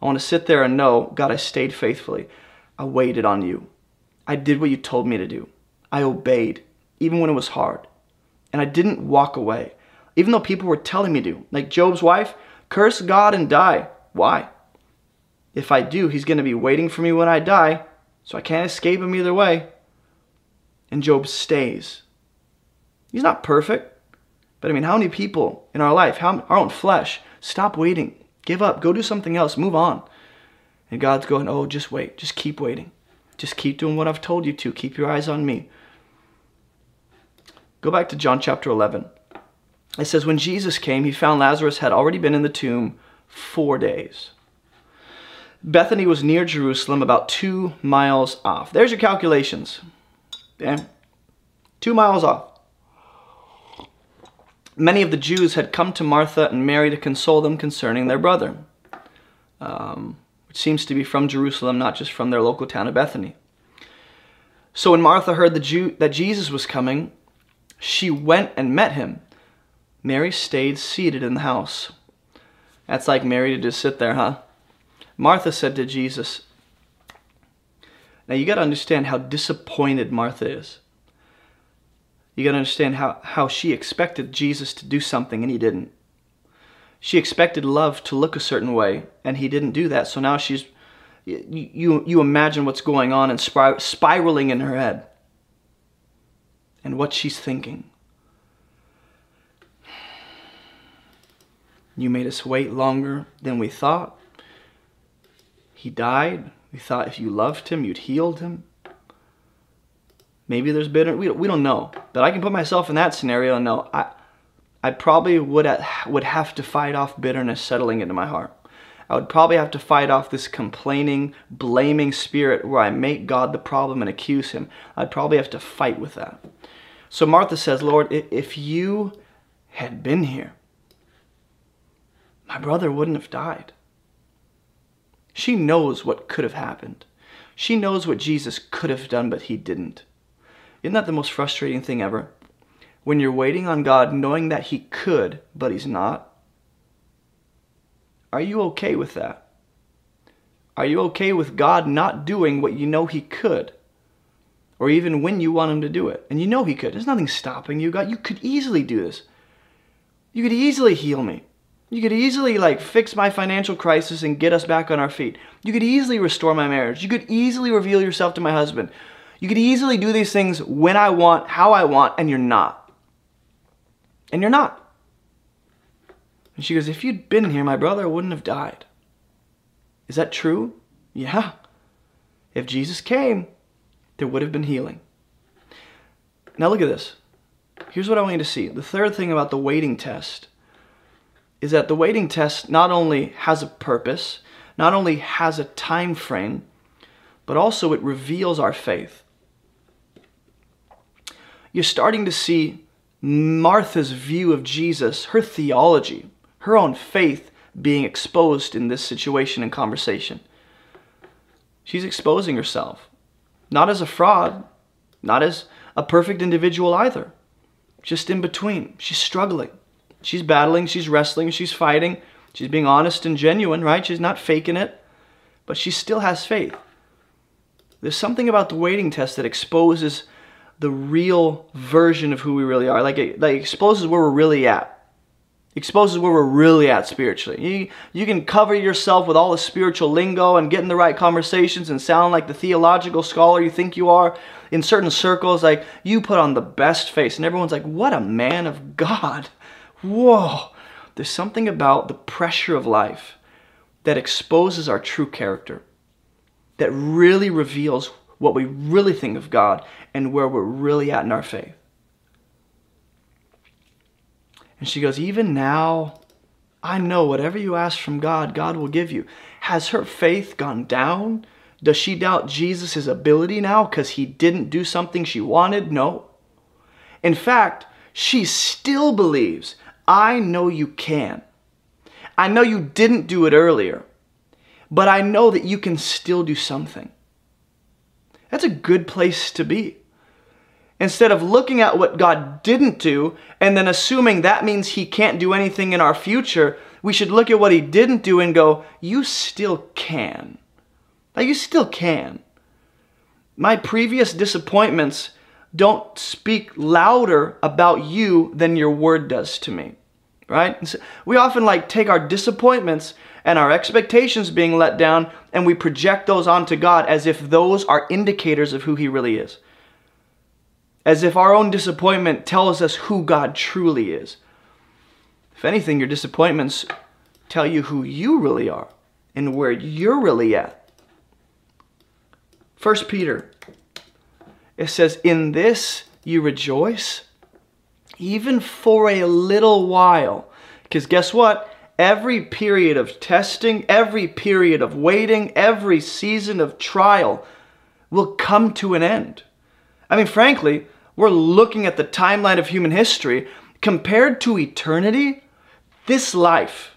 I want to sit there and know, God, I stayed faithfully. I waited on you. I did what you told me to do. I obeyed, even when it was hard. And I didn't walk away, even though people were telling me to. Like Job's wife, curse God and die. Why? If I do, he's going to be waiting for me when I die, so I can't escape him either way. And Job stays. He's not perfect. But I mean, how many people in our life, how, our own flesh, stop waiting, give up, go do something else, move on. And God's going, oh, just wait, just keep waiting. Just keep doing what I've told you to. Keep your eyes on me. Go back to John chapter 11. It says, When Jesus came, he found Lazarus had already been in the tomb four days. Bethany was near Jerusalem, about two miles off. There's your calculations. Okay? Two miles off. Many of the Jews had come to Martha and Mary to console them concerning their brother, um, which seems to be from Jerusalem, not just from their local town of Bethany. So when Martha heard Jew, that Jesus was coming, she went and met him. Mary stayed seated in the house. That's like Mary to just sit there, huh? Martha said to Jesus, Now you got to understand how disappointed Martha is. You got to understand how, how she expected Jesus to do something and he didn't. She expected love to look a certain way and he didn't do that. So now she's, you, you, you imagine what's going on and spiraling in her head and what she's thinking. You made us wait longer than we thought. He died. We thought if you loved him, you'd healed him. Maybe there's bitter. We, we don't know. But I can put myself in that scenario and know I, I probably would, would have to fight off bitterness settling into my heart. I would probably have to fight off this complaining, blaming spirit where I make God the problem and accuse him. I'd probably have to fight with that. So Martha says, Lord, if you had been here, my brother wouldn't have died. She knows what could have happened. She knows what Jesus could have done, but he didn't. Isn't that the most frustrating thing ever? When you're waiting on God knowing that He could, but He's not? Are you okay with that? Are you okay with God not doing what you know He could? Or even when you want Him to do it? And you know He could. There's nothing stopping you, God. You could easily do this. You could easily heal me. You could easily like fix my financial crisis and get us back on our feet. You could easily restore my marriage. You could easily reveal yourself to my husband. You could easily do these things when I want, how I want, and you're not. And you're not. And she goes, If you'd been here, my brother wouldn't have died. Is that true? Yeah. If Jesus came, there would have been healing. Now look at this. Here's what I want you to see. The third thing about the waiting test is that the waiting test not only has a purpose, not only has a time frame, but also it reveals our faith you're starting to see Martha's view of Jesus, her theology, her own faith being exposed in this situation and conversation. She's exposing herself, not as a fraud, not as a perfect individual either. Just in between. She's struggling. She's battling, she's wrestling, she's fighting. She's being honest and genuine, right? She's not faking it, but she still has faith. There's something about the waiting test that exposes the real version of who we really are. Like it, like exposes where we're really at. Exposes where we're really at spiritually. You, you can cover yourself with all the spiritual lingo and get in the right conversations and sound like the theological scholar you think you are in certain circles. Like you put on the best face, and everyone's like, "What a man of God!" Whoa! There's something about the pressure of life that exposes our true character, that really reveals what we really think of God and where we're really at in our faith. And she goes, Even now, I know whatever you ask from God, God will give you. Has her faith gone down? Does she doubt Jesus' ability now because he didn't do something she wanted? No. In fact, she still believes I know you can. I know you didn't do it earlier, but I know that you can still do something. That's a good place to be. Instead of looking at what God didn't do and then assuming that means He can't do anything in our future, we should look at what He didn't do and go, You still can. Like, you still can. My previous disappointments don't speak louder about you than your word does to me. Right? So we often like take our disappointments and our expectations being let down and we project those onto God as if those are indicators of who he really is. As if our own disappointment tells us who God truly is. If anything, your disappointments tell you who you really are and where you're really at. First Peter it says, In this you rejoice, even for a little while. Because guess what? Every period of testing, every period of waiting, every season of trial will come to an end. I mean, frankly, we're looking at the timeline of human history. Compared to eternity, this life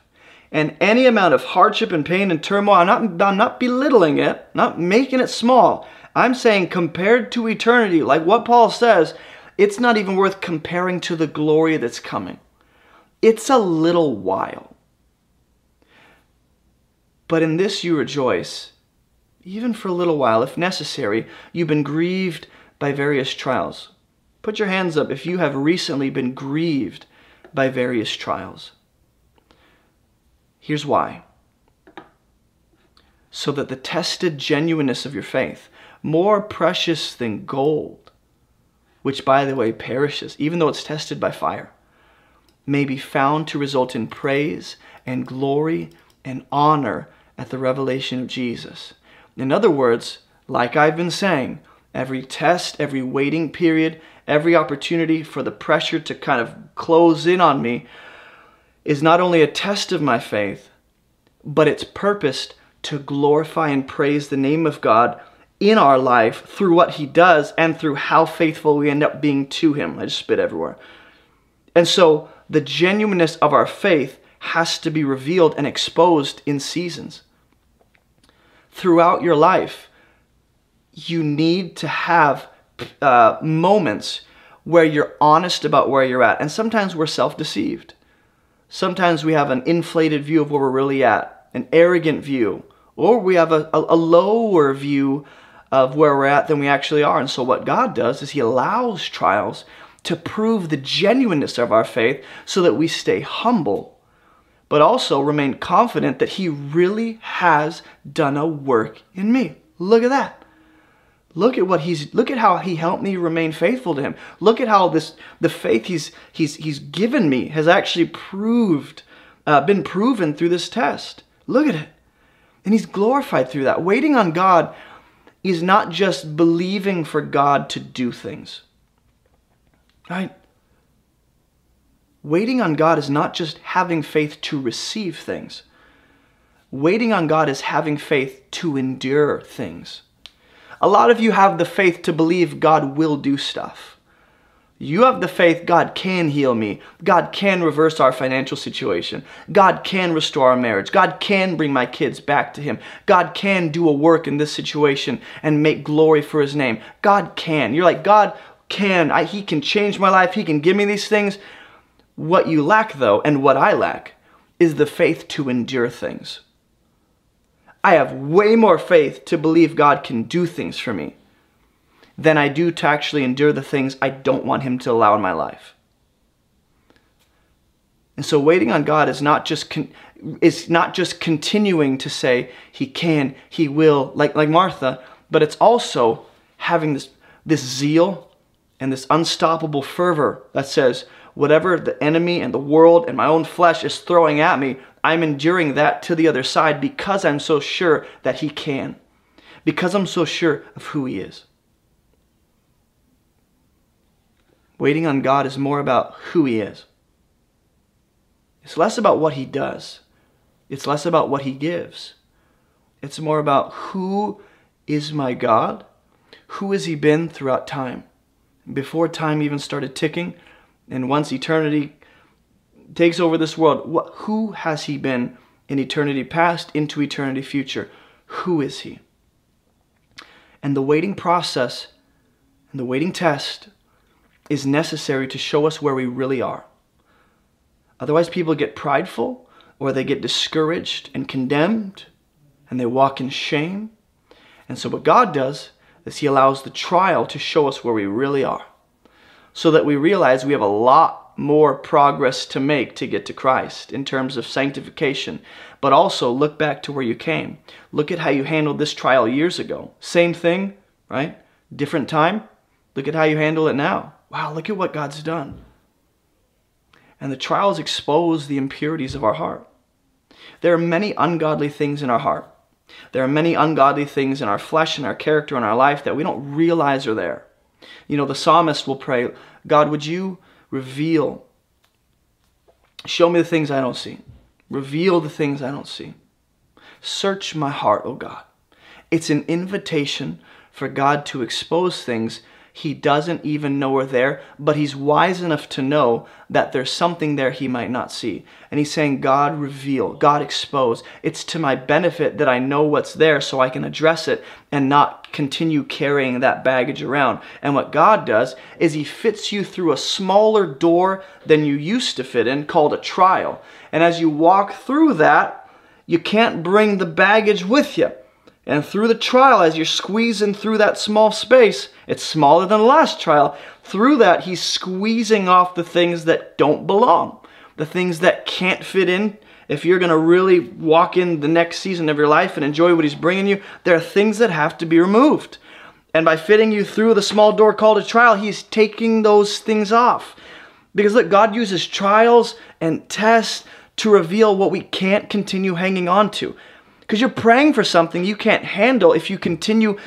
and any amount of hardship and pain and turmoil, I'm not, I'm not belittling it, not making it small. I'm saying compared to eternity, like what Paul says, it's not even worth comparing to the glory that's coming. It's a little while. But in this you rejoice, even for a little while, if necessary. You've been grieved by various trials. Put your hands up if you have recently been grieved by various trials. Here's why. So that the tested genuineness of your faith, more precious than gold, which by the way perishes, even though it's tested by fire, may be found to result in praise and glory and honor at the revelation of Jesus. In other words, like I've been saying, every test, every waiting period, every opportunity for the pressure to kind of close in on me is not only a test of my faith, but it's purposed to glorify and praise the name of God in our life through what he does and through how faithful we end up being to him. I just spit everywhere. And so the genuineness of our faith has to be revealed and exposed in seasons. Throughout your life, you need to have uh, moments where you're honest about where you're at. And sometimes we're self deceived. Sometimes we have an inflated view of where we're really at, an arrogant view, or we have a, a, a lower view of where we're at than we actually are. And so, what God does is He allows trials to prove the genuineness of our faith so that we stay humble, but also remain confident that He really has done a work in me. Look at that. Look at what he's look at how he helped me remain faithful to him. Look at how this the faith he's he's he's given me has actually proved uh, been proven through this test. Look at it. And he's glorified through that. Waiting on God is not just believing for God to do things. Right? Waiting on God is not just having faith to receive things. Waiting on God is having faith to endure things. A lot of you have the faith to believe God will do stuff. You have the faith God can heal me. God can reverse our financial situation. God can restore our marriage. God can bring my kids back to Him. God can do a work in this situation and make glory for His name. God can. You're like, God, can. I, he can change my life. He can give me these things. What you lack, though, and what I lack, is the faith to endure things. I have way more faith to believe God can do things for me than I do to actually endure the things I don't want Him to allow in my life. And so waiting on God is not just con- is not just continuing to say He can, He will, like like Martha, but it's also having this this zeal and this unstoppable fervor that says, whatever the enemy and the world and my own flesh is throwing at me, I'm enduring that to the other side because I'm so sure that He can, because I'm so sure of who He is. Waiting on God is more about who He is. It's less about what He does, it's less about what He gives. It's more about who is my God? Who has He been throughout time? Before time even started ticking, and once eternity takes over this world, what, who has he been in eternity past into eternity future? Who is he? And the waiting process and the waiting test is necessary to show us where we really are. Otherwise, people get prideful or they get discouraged and condemned and they walk in shame. And so, what God does is He allows the trial to show us where we really are so that we realize we have a lot more progress to make to get to Christ in terms of sanctification. But also look back to where you came. Look at how you handled this trial years ago. Same thing, right? Different time. Look at how you handle it now. Wow, look at what God's done. And the trials expose the impurities of our heart. There are many ungodly things in our heart. There are many ungodly things in our flesh and our character and our life that we don't realize are there. You know, the psalmist will pray, God, would you Reveal. Show me the things I don't see. Reveal the things I don't see. Search my heart, O oh God. It's an invitation for God to expose things he doesn't even know we're there, but he's wise enough to know that there's something there he might not see. And he's saying, God, reveal, God, expose. It's to my benefit that I know what's there so I can address it and not continue carrying that baggage around. And what God does is he fits you through a smaller door than you used to fit in called a trial. And as you walk through that, you can't bring the baggage with you. And through the trial, as you're squeezing through that small space, it's smaller than the last trial. Through that, he's squeezing off the things that don't belong, the things that can't fit in. If you're going to really walk in the next season of your life and enjoy what he's bringing you, there are things that have to be removed. And by fitting you through the small door called a trial, he's taking those things off. Because look, God uses trials and tests to reveal what we can't continue hanging on to. Because you're praying for something you can't handle if you continue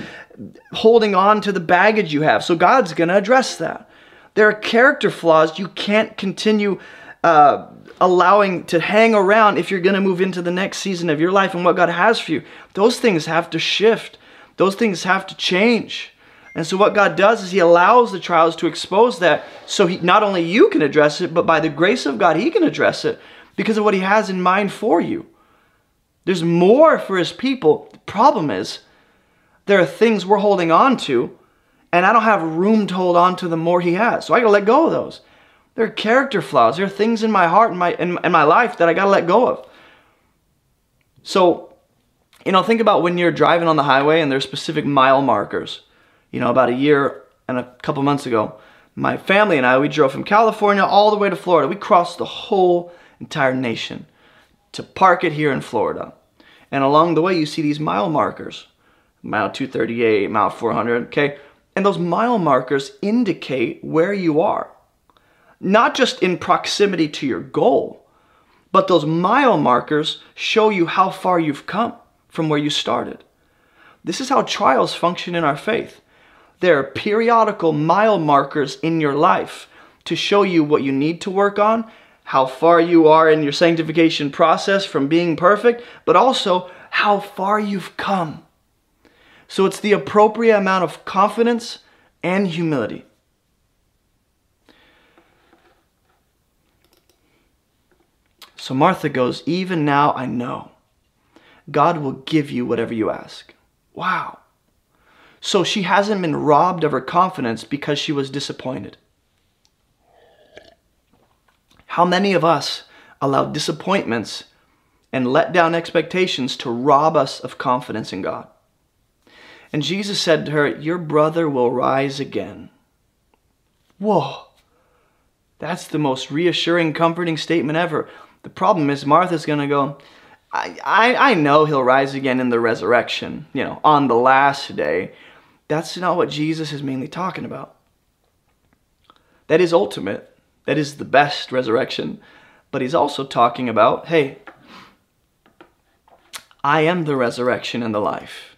holding on to the baggage you have. So God's going to address that. There are character flaws you can't continue uh, allowing to hang around if you're going to move into the next season of your life and what God has for you. Those things have to shift, those things have to change. And so what God does is he allows the trials to expose that so he not only you can address it, but by the grace of God he can address it because of what he has in mind for you. There's more for his people. The problem is, there are things we're holding on to, and I don't have room to hold on to the more he has. So I gotta let go of those. There are character flaws. There are things in my heart and my in, in my life that I gotta let go of. So, you know, think about when you're driving on the highway and there's specific mile markers. You know, about a year and a couple months ago, my family and I we drove from California all the way to Florida. We crossed the whole entire nation to park it here in Florida. And along the way, you see these mile markers mile 238, mile 400, okay? And those mile markers indicate where you are, not just in proximity to your goal, but those mile markers show you how far you've come from where you started. This is how trials function in our faith. There are periodical mile markers in your life to show you what you need to work on how far you are in your sanctification process from being perfect, but also how far you've come. So it's the appropriate amount of confidence and humility. So Martha goes, Even now I know God will give you whatever you ask. Wow. So she hasn't been robbed of her confidence because she was disappointed. How many of us allow disappointments and let down expectations to rob us of confidence in God? And Jesus said to her, Your brother will rise again. Whoa. That's the most reassuring, comforting statement ever. The problem is, Martha's going to go, I, I, I know he'll rise again in the resurrection, you know, on the last day. That's not what Jesus is mainly talking about. That is ultimate. That is the best resurrection. But he's also talking about, hey, I am the resurrection and the life.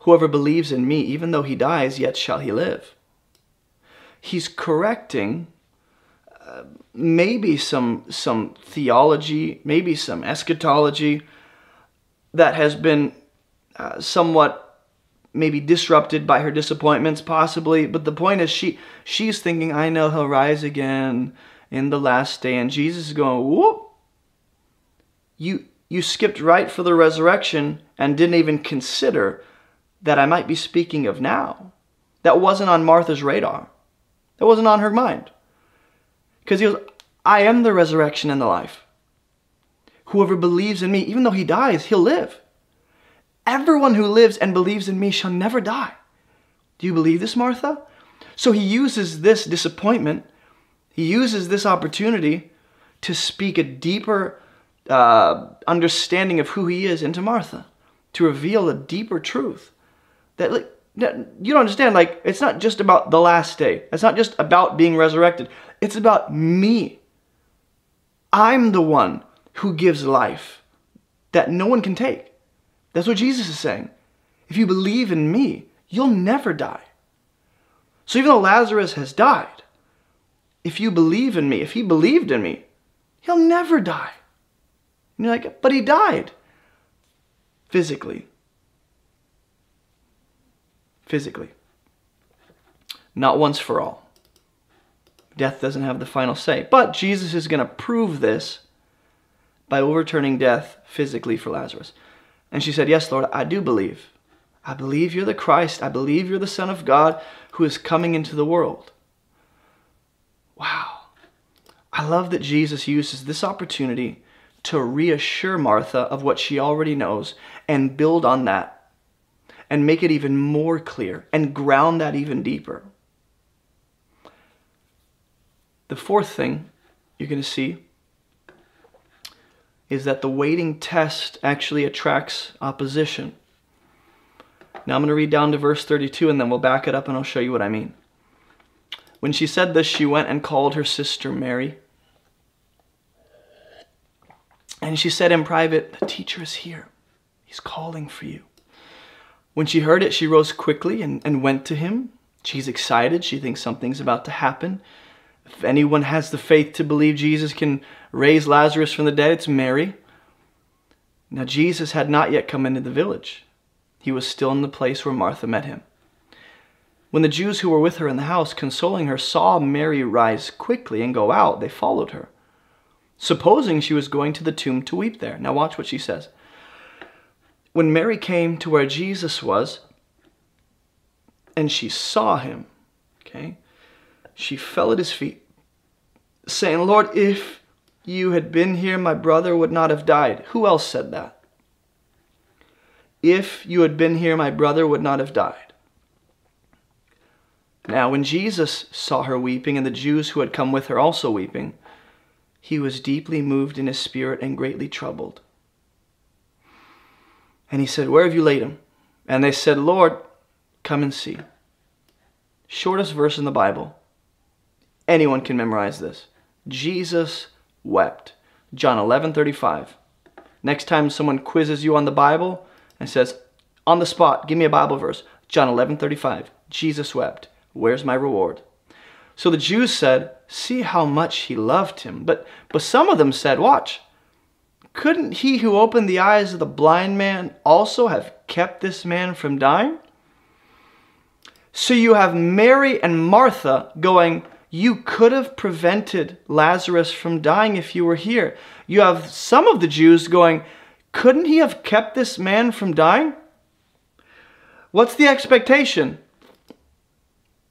Whoever believes in me, even though he dies, yet shall he live he's correcting uh, maybe some some theology, maybe some eschatology that has been uh, somewhat maybe disrupted by her disappointments possibly but the point is she she's thinking i know he'll rise again in the last day and jesus is going whoop you you skipped right for the resurrection and didn't even consider that i might be speaking of now that wasn't on martha's radar that wasn't on her mind. Because he goes, I am the resurrection and the life. Whoever believes in me, even though he dies, he'll live. Everyone who lives and believes in me shall never die. Do you believe this, Martha? So he uses this disappointment, he uses this opportunity to speak a deeper uh, understanding of who he is into Martha, to reveal a deeper truth. That, like, you don't understand like it's not just about the last day it's not just about being resurrected it's about me i'm the one who gives life that no one can take that's what jesus is saying if you believe in me you'll never die so even though lazarus has died if you believe in me if he believed in me he'll never die and you're like but he died physically physically. Not once for all. Death doesn't have the final say. But Jesus is going to prove this by overturning death physically for Lazarus. And she said, Yes, Lord, I do believe. I believe you're the Christ. I believe you're the Son of God who is coming into the world. Wow. I love that Jesus uses this opportunity to reassure Martha of what she already knows and build on that and make it even more clear and ground that even deeper. The fourth thing you're going to see is that the waiting test actually attracts opposition. Now I'm going to read down to verse 32 and then we'll back it up and I'll show you what I mean. When she said this, she went and called her sister Mary. And she said in private, The teacher is here. He's calling for you. When she heard it, she rose quickly and, and went to him. She's excited. She thinks something's about to happen. If anyone has the faith to believe Jesus can raise Lazarus from the dead, it's Mary. Now, Jesus had not yet come into the village. He was still in the place where Martha met him. When the Jews who were with her in the house, consoling her, saw Mary rise quickly and go out, they followed her, supposing she was going to the tomb to weep there. Now, watch what she says. When Mary came to where Jesus was and she saw him, okay, she fell at his feet, saying, Lord, if you had been here, my brother would not have died. Who else said that? If you had been here, my brother would not have died. Now, when Jesus saw her weeping, and the Jews who had come with her also weeping, he was deeply moved in his spirit and greatly troubled. And he said, Where have you laid him? And they said, Lord, come and see. Shortest verse in the Bible. Anyone can memorize this. Jesus wept. John 11 35. Next time someone quizzes you on the Bible and says, on the spot, give me a Bible verse. John 11 35. Jesus wept. Where's my reward? So the Jews said, See how much he loved him. But, but some of them said, Watch, couldn't he who opened the eyes of the blind man also have kept this man from dying? So you have Mary and Martha going, You could have prevented Lazarus from dying if you were here. You have some of the Jews going, Couldn't he have kept this man from dying? What's the expectation?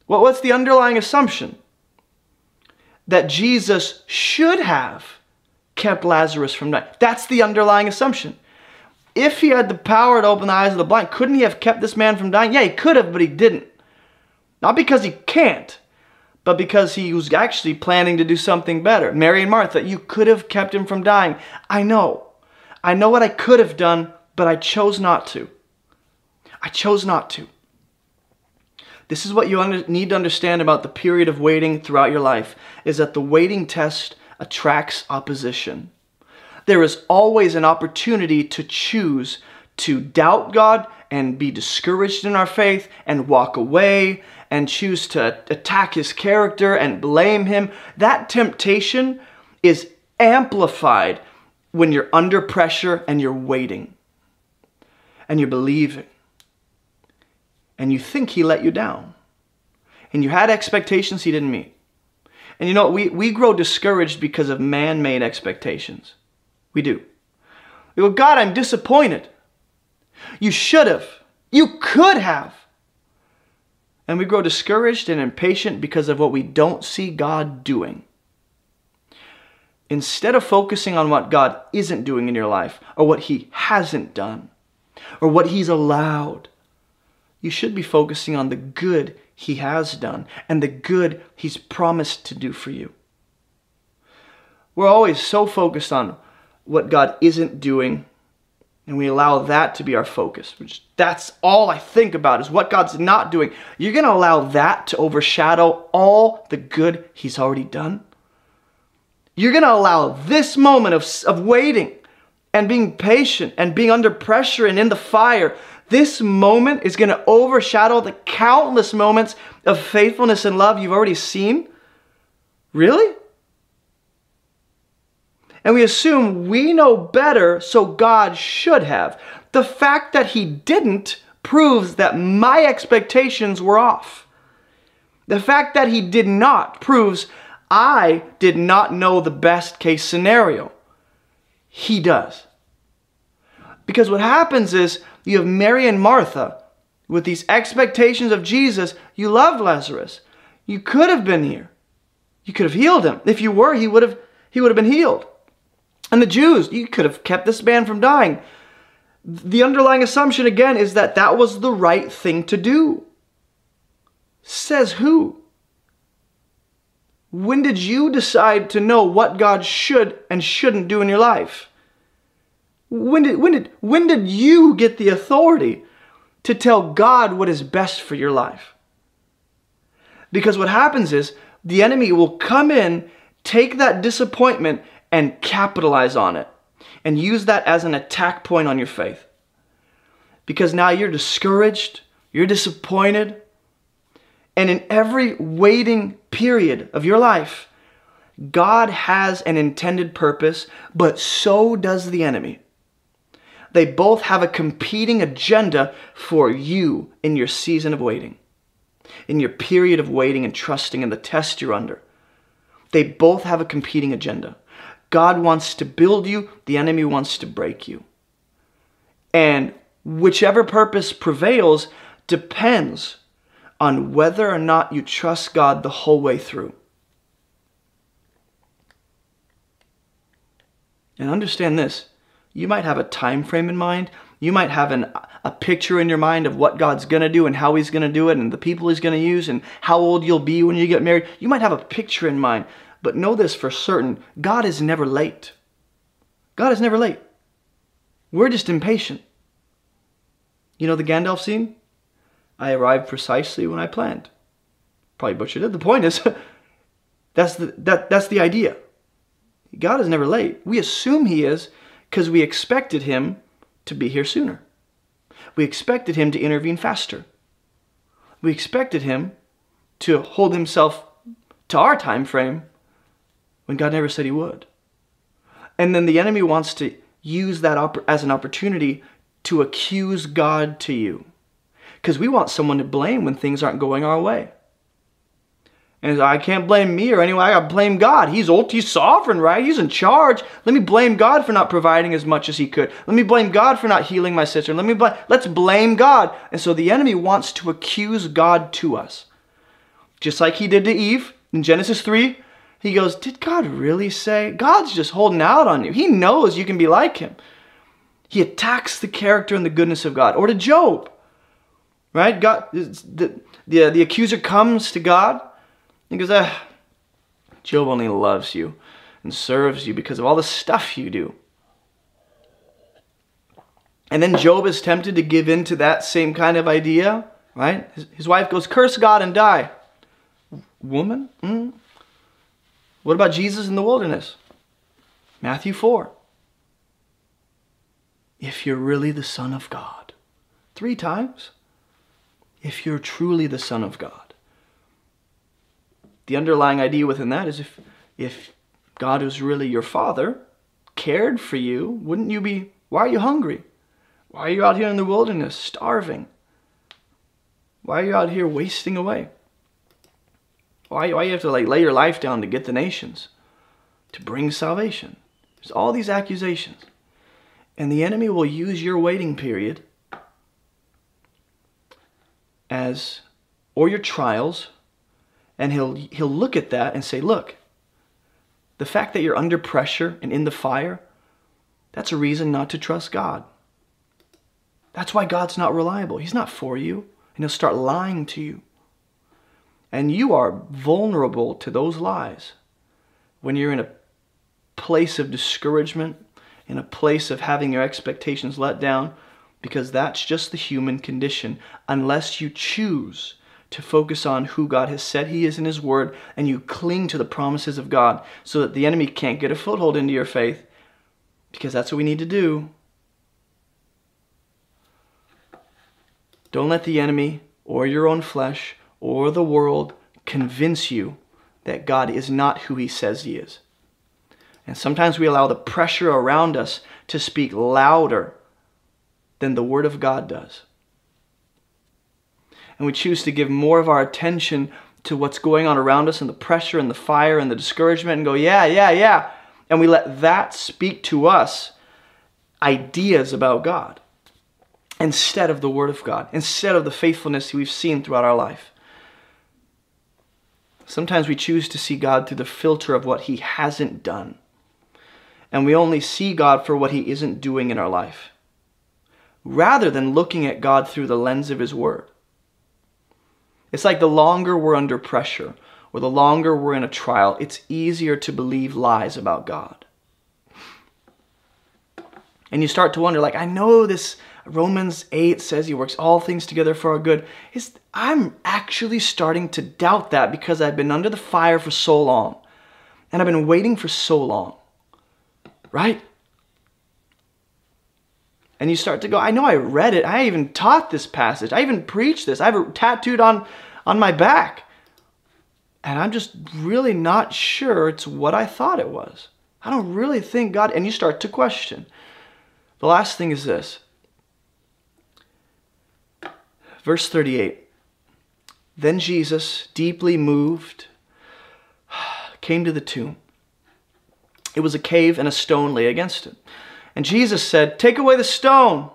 What, what's the underlying assumption? That Jesus should have kept Lazarus from dying. That's the underlying assumption. If he had the power to open the eyes of the blind, couldn't he have kept this man from dying? Yeah, he could have, but he didn't. Not because he can't, but because he was actually planning to do something better. Mary and Martha, you could have kept him from dying. I know. I know what I could have done, but I chose not to. I chose not to. This is what you need to understand about the period of waiting throughout your life is that the waiting test attracts opposition. There is always an opportunity to choose to doubt God and be discouraged in our faith and walk away and choose to attack his character and blame him. That temptation is amplified when you're under pressure and you're waiting and you're believing and you think he let you down and you had expectations he didn't meet. And you know, we, we grow discouraged because of man made expectations. We do. We go, God, I'm disappointed. You should have. You could have. And we grow discouraged and impatient because of what we don't see God doing. Instead of focusing on what God isn't doing in your life, or what He hasn't done, or what He's allowed, you should be focusing on the good He has done and the good He's promised to do for you. We're always so focused on what God isn't doing, and we allow that to be our focus, which that's all I think about is what God's not doing. You're going to allow that to overshadow all the good He's already done. You're going to allow this moment of, of waiting and being patient and being under pressure and in the fire this moment is going to overshadow the countless moments of faithfulness and love you've already seen? Really? And we assume we know better, so God should have. The fact that He didn't proves that my expectations were off. The fact that He did not proves I did not know the best case scenario. He does. Because what happens is you have Mary and Martha with these expectations of Jesus. You loved Lazarus. You could have been here. You could have healed him. If you were, he would have he would have been healed. And the Jews, you could have kept this man from dying. The underlying assumption again is that that was the right thing to do. Says who? When did you decide to know what God should and shouldn't do in your life? When did, when did, when did you get the authority to tell God what is best for your life? Because what happens is the enemy will come in, take that disappointment, and capitalize on it and use that as an attack point on your faith. Because now you're discouraged, you're disappointed, and in every waiting period of your life, God has an intended purpose, but so does the enemy. They both have a competing agenda for you in your season of waiting, in your period of waiting and trusting in the test you're under. They both have a competing agenda. God wants to build you, the enemy wants to break you. And whichever purpose prevails depends on whether or not you trust God the whole way through. And understand this you might have a time frame in mind. You might have an, a picture in your mind of what God's going to do and how he's going to do it and the people he's going to use and how old you'll be when you get married. You might have a picture in mind. But know this for certain God is never late. God is never late. We're just impatient. You know the Gandalf scene? I arrived precisely when I planned. Probably butchered it. The point is, that's the, that, that's the idea. God is never late. We assume He is because we expected him to be here sooner. We expected him to intervene faster. We expected him to hold himself to our time frame when God never said he would. And then the enemy wants to use that as an opportunity to accuse God to you. Because we want someone to blame when things aren't going our way. And I can't blame me or anyone. I got to blame God. He's old, he's sovereign, right? He's in charge. Let me blame God for not providing as much as he could. Let me blame God for not healing my sister. Let me blame, let's blame God. And so the enemy wants to accuse God to us. Just like he did to Eve in Genesis 3. He goes, Did God really say? God's just holding out on you. He knows you can be like him. He attacks the character and the goodness of God. Or to Job, right? God, the, the, the accuser comes to God he goes, ah, Job only loves you and serves you because of all the stuff you do. And then Job is tempted to give in to that same kind of idea, right? His, his wife goes, Curse God and die. Woman? Mm. What about Jesus in the wilderness? Matthew 4. If you're really the Son of God. Three times. If you're truly the Son of God the underlying idea within that is if if God was really your father, cared for you, wouldn't you be why are you hungry? Why are you out here in the wilderness starving? Why are you out here wasting away? Why, why you have to like lay your life down to get the nations? To bring salvation. There's all these accusations. And the enemy will use your waiting period as or your trials and he'll, he'll look at that and say, look, the fact that you're under pressure and in the fire, that's a reason not to trust God. That's why God's not reliable. He's not for you. And he'll start lying to you. And you are vulnerable to those lies when you're in a place of discouragement, in a place of having your expectations let down, because that's just the human condition, unless you choose to focus on who God has said He is in His Word and you cling to the promises of God so that the enemy can't get a foothold into your faith because that's what we need to do. Don't let the enemy or your own flesh or the world convince you that God is not who He says He is. And sometimes we allow the pressure around us to speak louder than the Word of God does and we choose to give more of our attention to what's going on around us and the pressure and the fire and the discouragement and go, yeah, yeah, yeah. And we let that speak to us ideas about God instead of the Word of God, instead of the faithfulness we've seen throughout our life. Sometimes we choose to see God through the filter of what He hasn't done. And we only see God for what He isn't doing in our life, rather than looking at God through the lens of His Word. It's like the longer we're under pressure or the longer we're in a trial, it's easier to believe lies about God. And you start to wonder, like, I know this Romans 8 says he works all things together for our good. Is I'm actually starting to doubt that because I've been under the fire for so long. And I've been waiting for so long. Right? And you start to go, I know I read it. I even taught this passage. I even preached this. I have it tattooed on, on my back. And I'm just really not sure it's what I thought it was. I don't really think God, and you start to question. The last thing is this. Verse 38. Then Jesus, deeply moved, came to the tomb. It was a cave and a stone lay against it. And Jesus said, Take away the stone.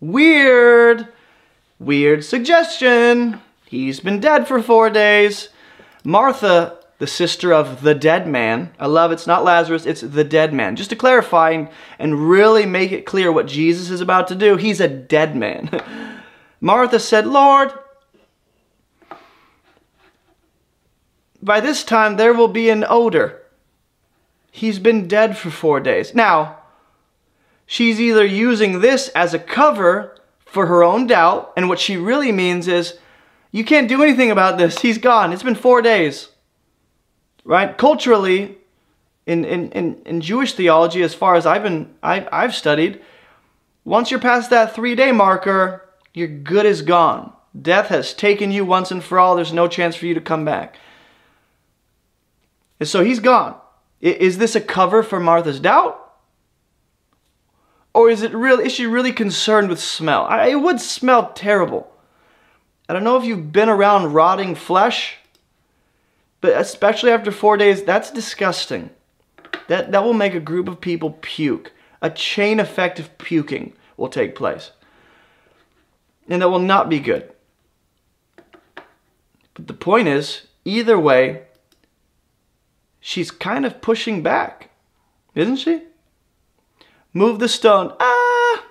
Weird. Weird suggestion. He's been dead for four days. Martha, the sister of the dead man, I love it's not Lazarus, it's the dead man. Just to clarify and, really make it clear what Jesus is about to do, he's a dead man. Martha said, Lord, by this time there will be an odor. He's been dead for four days. Now, she's either using this as a cover for her own doubt, and what she really means is, you can't do anything about this. He's gone. It's been four days. Right? Culturally, in, in, in, in Jewish theology, as far as I've been I, I've studied, once you're past that three day marker, your good is gone. Death has taken you once and for all. There's no chance for you to come back. And so he's gone. Is this a cover for Martha's doubt? Or is it real? Is she really concerned with smell? I, it would smell terrible. I don't know if you've been around rotting flesh, But especially after four days, that's disgusting. That, that will make a group of people puke. A chain effect of puking will take place. And that will not be good. But the point is, either way, she's kind of pushing back, isn't she? Move the stone. Ah!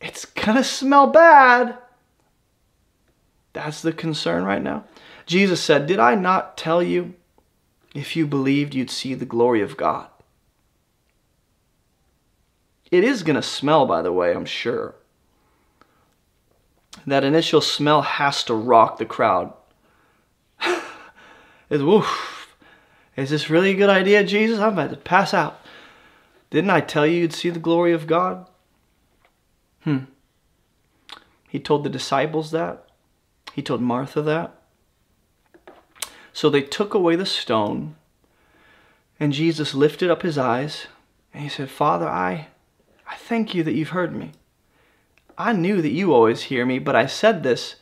It's gonna smell bad. That's the concern right now. Jesus said, Did I not tell you? If you believed, you'd see the glory of God. It is to smell, by the way, I'm sure. That initial smell has to rock the crowd. it's woof. Is this really a good idea, Jesus? I'm about to pass out. Didn't I tell you you'd see the glory of God? Hmm. He told the disciples that. He told Martha that. So they took away the stone, and Jesus lifted up his eyes, and he said, Father, I, I thank you that you've heard me. I knew that you always hear me, but I said this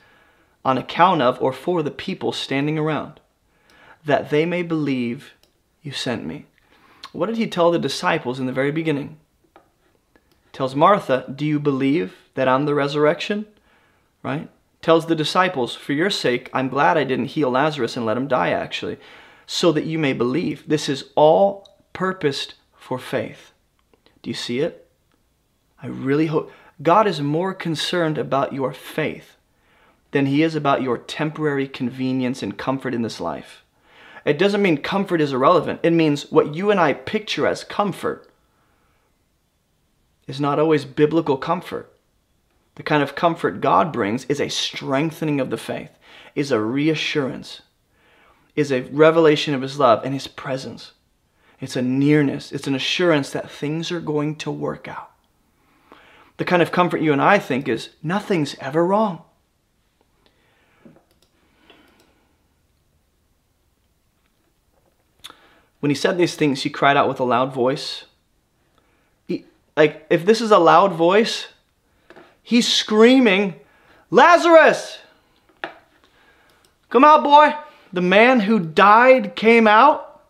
on account of or for the people standing around, that they may believe you sent me. What did he tell the disciples in the very beginning? Tells Martha, Do you believe that I'm the resurrection? Right? tells the disciples, For your sake, I'm glad I didn't heal Lazarus and let him die, actually, so that you may believe. This is all purposed for faith. Do you see it? I really hope. God is more concerned about your faith than he is about your temporary convenience and comfort in this life. It doesn't mean comfort is irrelevant. It means what you and I picture as comfort is not always biblical comfort. The kind of comfort God brings is a strengthening of the faith, is a reassurance, is a revelation of His love and His presence. It's a nearness, it's an assurance that things are going to work out. The kind of comfort you and I think is nothing's ever wrong. When he said these things, he cried out with a loud voice. He, like, if this is a loud voice, He's screaming, Lazarus! Come out, boy! The man who died came out.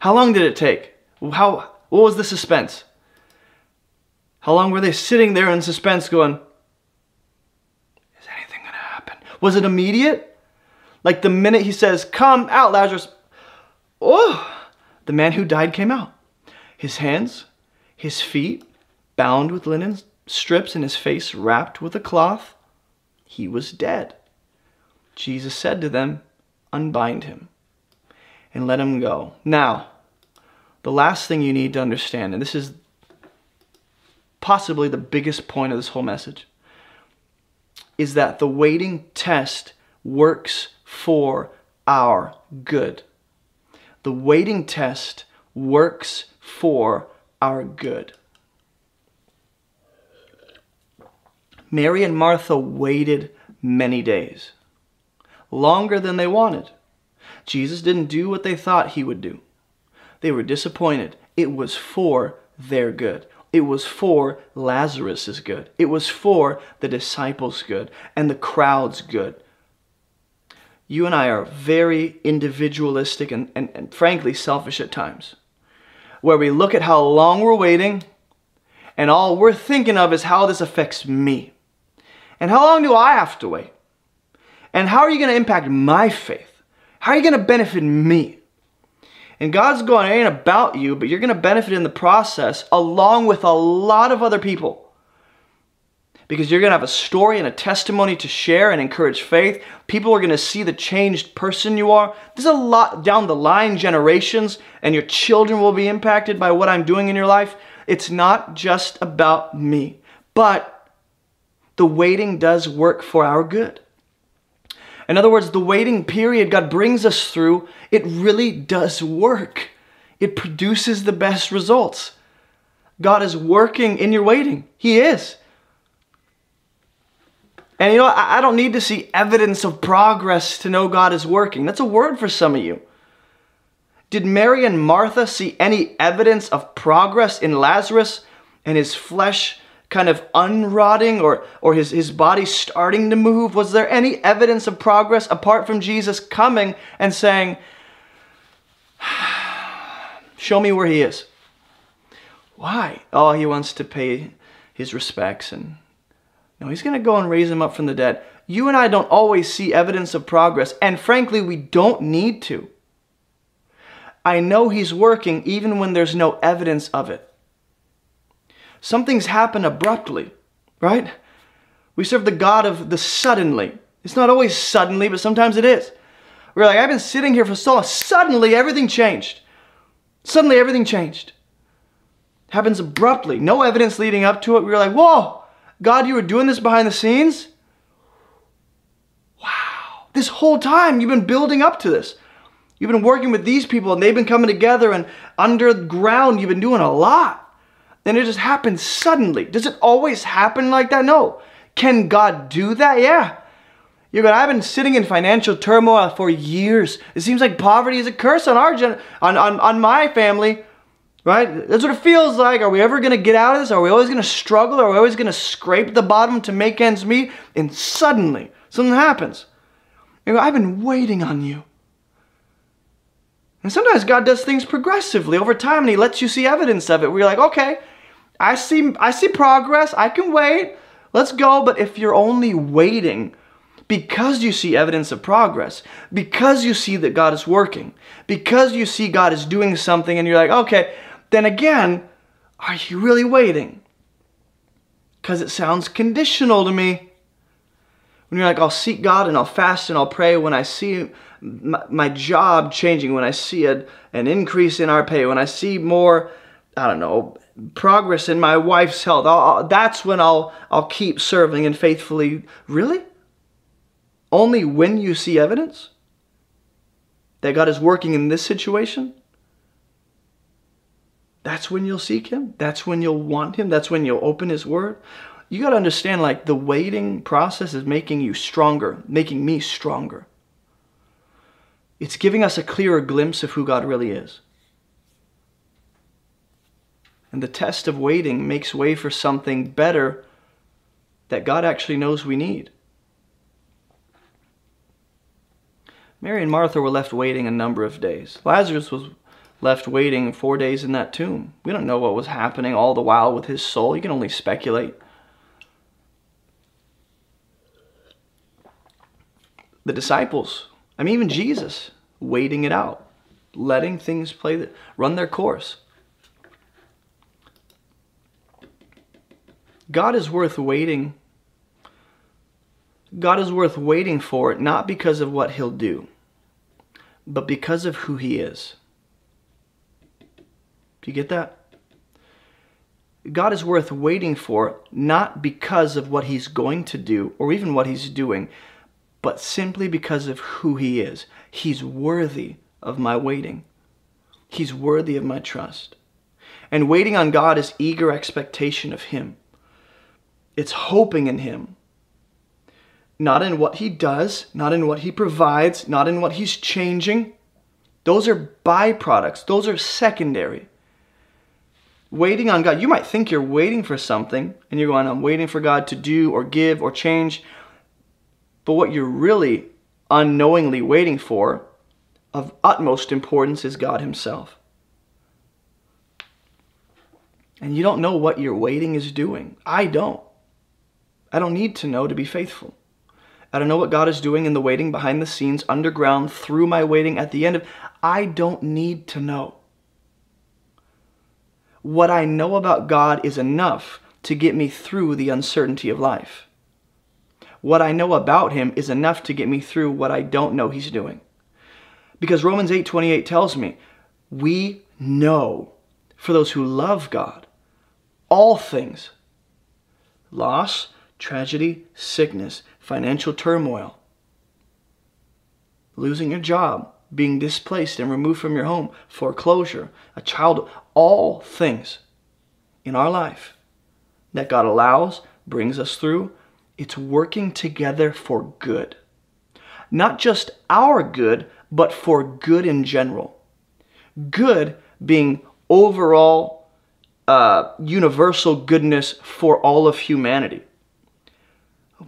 How long did it take? How, what was the suspense? How long were they sitting there in suspense going, Is anything to happen? Was it immediate? Like the minute he says, Come out, Lazarus, oh, the man who died came out. His hands, his feet, bound with linen strips and his face wrapped with a cloth, he was dead. Jesus said to them, Unbind him and let him go. Now, the last thing you need to understand, and this is possibly the biggest point of this whole message, is that the waiting test works for our good. The waiting test works for our good. Mary and Martha waited many days, longer than they wanted. Jesus didn't do what they thought he would do. They were disappointed. It was for their good. It was for Lazarus's good. It was for the disciples' good and the crowd's good. You and I are very individualistic and, and, and frankly selfish at times, where we look at how long we're waiting and all we're thinking of is how this affects me. And how long do I have to wait? And how are you going to impact my faith? How are you going to benefit me? And God's going, it ain't about you, but you're going to benefit in the process along with a lot of other people. Because you're going to have a story and a testimony to share and encourage faith. People are going to see the changed person you are. There's a lot down the line, generations, and your children will be impacted by what I'm doing in your life. It's not just about me. But the waiting does work for our good. In other words, the waiting period God brings us through, it really does work. It produces the best results. God is working in your waiting. He is. And you know, I don't need to see evidence of progress to know God is working. That's a word for some of you. Did Mary and Martha see any evidence of progress in Lazarus and his flesh kind of unrotting or, or his, his body starting to move? Was there any evidence of progress apart from Jesus coming and saying, Show me where he is? Why? Oh, he wants to pay his respects and no, he's going to go and raise him up from the dead. You and I don't always see evidence of progress, and frankly, we don't need to. I know he's working even when there's no evidence of it. Something's happened abruptly, right? We serve the God of the suddenly. It's not always suddenly, but sometimes it is. We're like, I've been sitting here for so long. Suddenly, everything changed. Suddenly, everything changed. Happens abruptly. No evidence leading up to it. We were like, whoa, God, you were doing this behind the scenes? Wow. This whole time, you've been building up to this. You've been working with these people, and they've been coming together, and underground, you've been doing a lot then it just happens suddenly. Does it always happen like that? No. Can God do that? Yeah. You're going, I've been sitting in financial turmoil for years. It seems like poverty is a curse on our gen- on, on, on my family. Right? That's what it feels like. Are we ever going to get out of this? Are we always going to struggle? Are we always going to scrape the bottom to make ends meet? And suddenly, something happens. You go, I've been waiting on you. And sometimes God does things progressively over time and He lets you see evidence of it. You're like, okay, I see, I see progress. I can wait. Let's go. But if you're only waiting because you see evidence of progress, because you see that God is working, because you see God is doing something, and you're like, okay, then again, are you really waiting? Because it sounds conditional to me. When you're like, I'll seek God and I'll fast and I'll pray when I see my, my job changing, when I see a, an increase in our pay, when I see more, I don't know, progress in my wife's health, I'll, that's when I'll, I'll keep serving and faithfully. Really? Only when you see evidence that God is working in this situation? That's when you'll seek Him. That's when you'll want Him. That's when you'll open His Word. You got to understand, like, the waiting process is making you stronger, making me stronger. It's giving us a clearer glimpse of who God really is. And the test of waiting makes way for something better that God actually knows we need. Mary and Martha were left waiting a number of days. Lazarus was left waiting four days in that tomb. We don't know what was happening all the while with his soul. You can only speculate. The disciples, I mean, even Jesus, waiting it out, letting things play, run their course. God is worth waiting. God is worth waiting for, not because of what he'll do, but because of who he is. Do you get that? God is worth waiting for, not because of what he's going to do or even what he's doing, but simply because of who he is. He's worthy of my waiting. He's worthy of my trust. And waiting on God is eager expectation of him. It's hoping in Him. Not in what He does, not in what He provides, not in what He's changing. Those are byproducts, those are secondary. Waiting on God. You might think you're waiting for something and you're going, I'm waiting for God to do or give or change. But what you're really unknowingly waiting for, of utmost importance, is God Himself. And you don't know what your waiting is doing. I don't. I don't need to know to be faithful. I don't know what God is doing in the waiting behind the scenes, underground, through my waiting, at the end of. I don't need to know. What I know about God is enough to get me through the uncertainty of life. What I know about him is enough to get me through what I don't know he's doing. Because Romans 8:28 tells me, we know for those who love God all things loss, tragedy, sickness, financial turmoil, losing your job, being displaced and removed from your home, foreclosure, a child, all things in our life that God allows, brings us through, it's working together for good. Not just our good, but for good in general. Good being overall uh, universal goodness for all of humanity.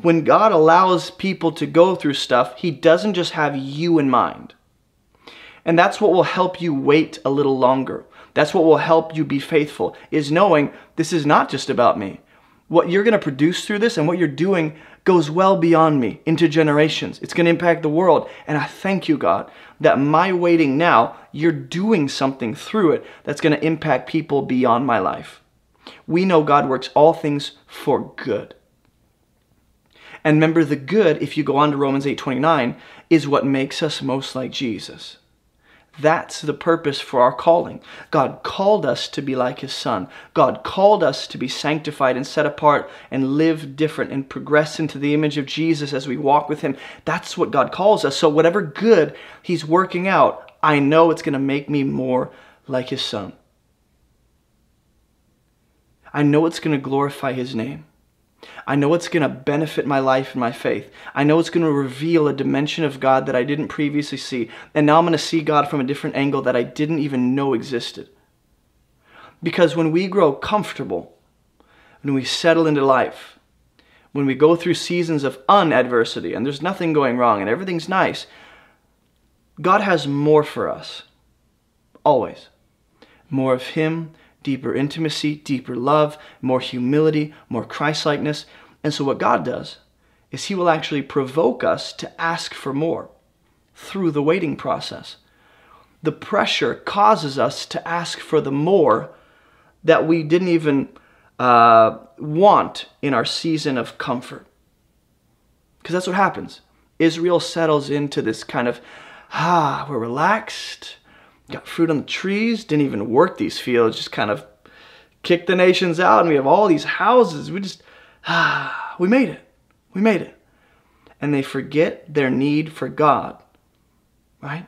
When God allows people to go through stuff, He doesn't just have you in mind. And that's what will help you wait a little longer. That's what will help you be faithful, is knowing this is not just about me. What you're going to produce through this and what you're doing goes well beyond me into generations. It's going to impact the world. And I thank you, God, that my waiting now, you're doing something through it that's going to impact people beyond my life. We know God works all things for good. And remember, the good, if you go on to Romans 8:29, is what makes us most like Jesus. That's the purpose for our calling. God called us to be like His Son. God called us to be sanctified and set apart and live different and progress into the image of Jesus as we walk with Him. That's what God calls us. So, whatever good He's working out, I know it's going to make me more like His Son. I know it's going to glorify His name. I know it's going to benefit my life and my faith. I know it's going to reveal a dimension of God that I didn't previously see. And now I'm going to see God from a different angle that I didn't even know existed. Because when we grow comfortable, when we settle into life, when we go through seasons of unadversity and there's nothing going wrong and everything's nice, God has more for us. Always. More of Him, deeper intimacy, deeper love, more humility, more Christlikeness. And so, what God does is He will actually provoke us to ask for more through the waiting process. The pressure causes us to ask for the more that we didn't even uh, want in our season of comfort. Because that's what happens. Israel settles into this kind of, ah, we're relaxed got fruit on the trees, didn't even work these fields, just kind of kicked the nations out, and we have all these houses. We just, ah, we made it. We made it. And they forget their need for God, right?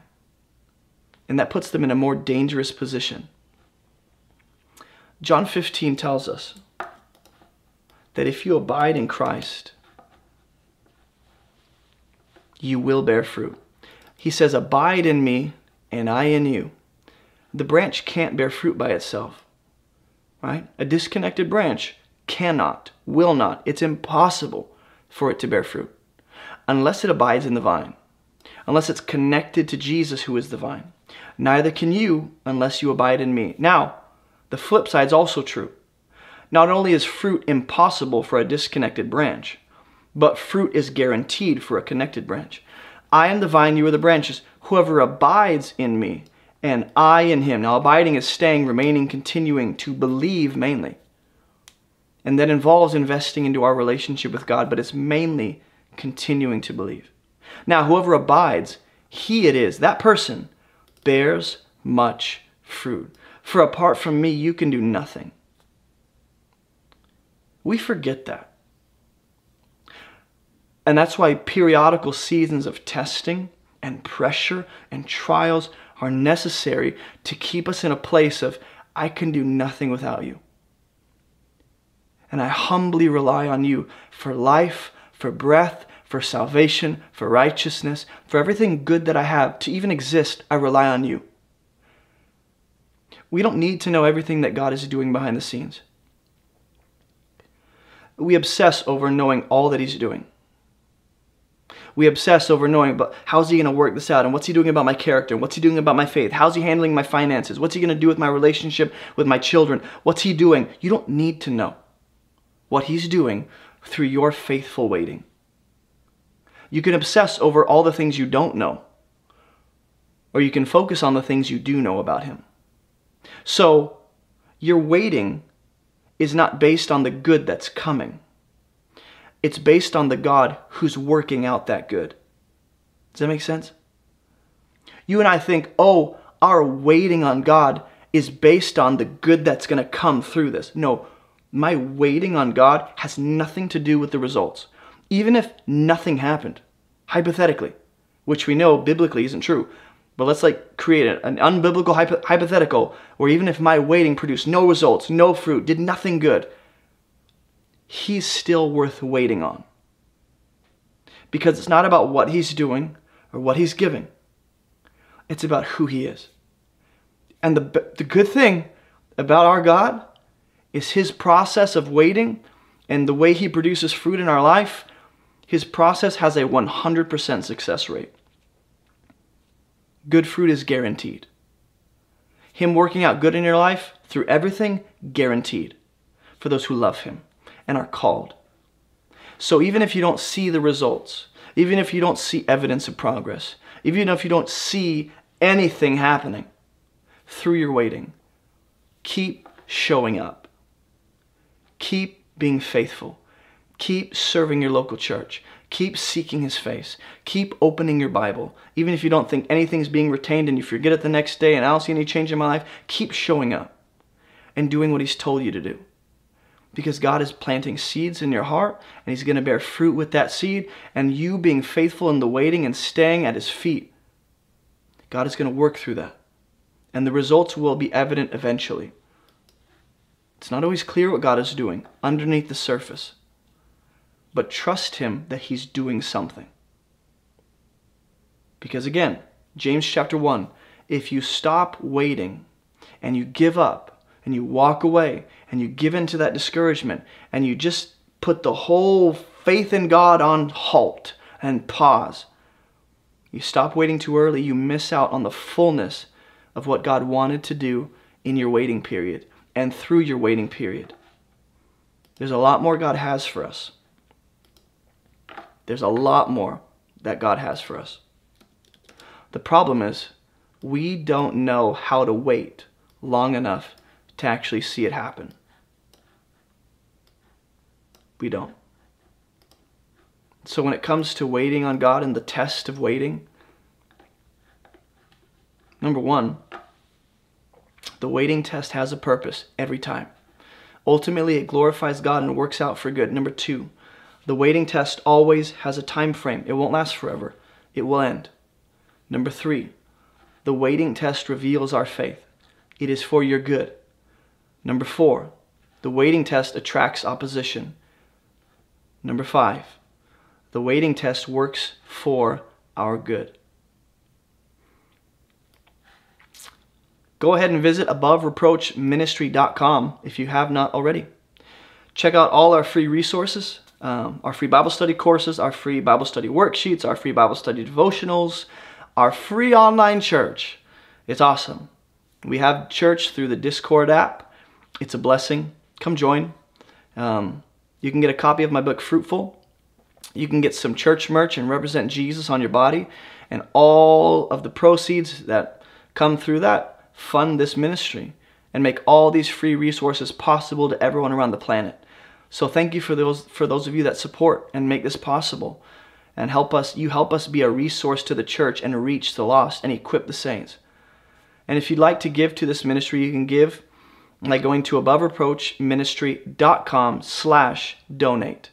And that puts them in a more dangerous position. John 15 tells us that if you abide in Christ, you will bear fruit. He says, Abide in me and I in you. The branch can't bear fruit by itself, right? A disconnected branch cannot, will not, it's impossible for it to bear fruit unless it abides in the vine, unless it's connected to Jesus who is the vine. Neither can you unless you abide in me. Now, the flip side is also true. Not only is fruit impossible for a disconnected branch, but fruit is guaranteed for a connected branch. I am the vine, you are the branches. Whoever abides in me, and I in him. Now, abiding is staying, remaining, continuing, to believe mainly. And that involves investing into our relationship with God, but it's mainly continuing to believe. Now, whoever abides, he it is, that person, bears much fruit. For apart from me, you can do nothing. We forget that. And that's why periodical seasons of testing and pressure and trials are necessary to keep us in a place of, I can do nothing without you. And I humbly rely on you for life, for breath, for salvation, for righteousness, for everything good that I have to even exist. I rely on you. We don't need to know everything that God is doing behind the scenes. We obsess over knowing all that He's doing. We obsess over knowing, but how's he going to work this out? And what's he doing about my character? And what's he doing about my faith? How's he handling my finances? What's he going to do with my relationship with my children? What's he doing? You don't need to know what he's doing through your faithful waiting. You can obsess over all the things you don't know, or you can focus on the things you do know about him. So, your waiting is not based on the good that's coming. It's based on the God who's working out that good. Does that make sense? You and I think, oh, our waiting on God is based on the good that's going to come through this. No, my waiting on God has nothing to do with the results. Even if nothing happened, hypothetically, which we know biblically isn't true, but let's like create an unbiblical hypothetical where even if my waiting produced no results, no fruit, did nothing good, he's still worth waiting on. Because it's not about what he's doing or what he's giving, it's about who he is. And the, the good thing about our God is his process of waiting and the way he produces fruit in our life, his process has a 100% success rate. Good fruit is guaranteed. Him working out good in your life through everything, guaranteed for those who love him and are called. So even if you don't see the results, even if you don't see evidence of progress, even if you don't see anything happening through your waiting, keep showing up. Keep being faithful. Keep serving your local church. Keep seeking his face. Keep opening your Bible. Even if you don't think anything's being retained and you forget it the next day and I don't see any change in my life, keep showing up and doing what he's told you to do. Because God is planting seeds in your heart and he's going to bear fruit with that seed. And you being faithful in the waiting and staying at his feet, God is going to work through that. And the results will be evident eventually. It's not always clear what God is doing underneath the surface, but trust Him that He's doing something. Because again, James chapter 1 if you stop waiting and you give up and you walk away and you give in to that discouragement and you just put the whole faith in God on halt and pause, you stop waiting too early, you miss out on the fullness of what God wanted to do in your waiting period and through your waiting period. There's a lot more God has for us. There's a lot more that God has for us. The problem is, we don't know how to wait long enough to actually see it happen. We don't. So when it comes to waiting on God and the test of waiting, number one, the waiting test has a purpose every time. Ultimately, it glorifies God and works out for good. Number two, the waiting test always has a time frame. It won't last forever. It will end. Number three, the waiting test reveals our faith. It is for your good. Number four, the waiting test attracts opposition. Number five, the waiting test works for our good. go ahead and visit abovereproachministry.com if you have not already. Check out all our free resources, um, our free Bible study courses, our free Bible study worksheets, our free Bible study devotionals, our free online church. It's awesome. We have church through the Discord app. It's a blessing. Come join. Um, you can get a copy of my book, Fruitful. You can get some church merch and represent Jesus on your body. And all of the proceeds that come through that fund this ministry and make all these free resources possible to everyone around the planet. So thank you for those for those of you that support and make this possible and help us you help us be a resource to the church and reach the lost and equip the saints. And if you'd like to give to this ministry, you can give by going to abovereproachministry.com slash donate.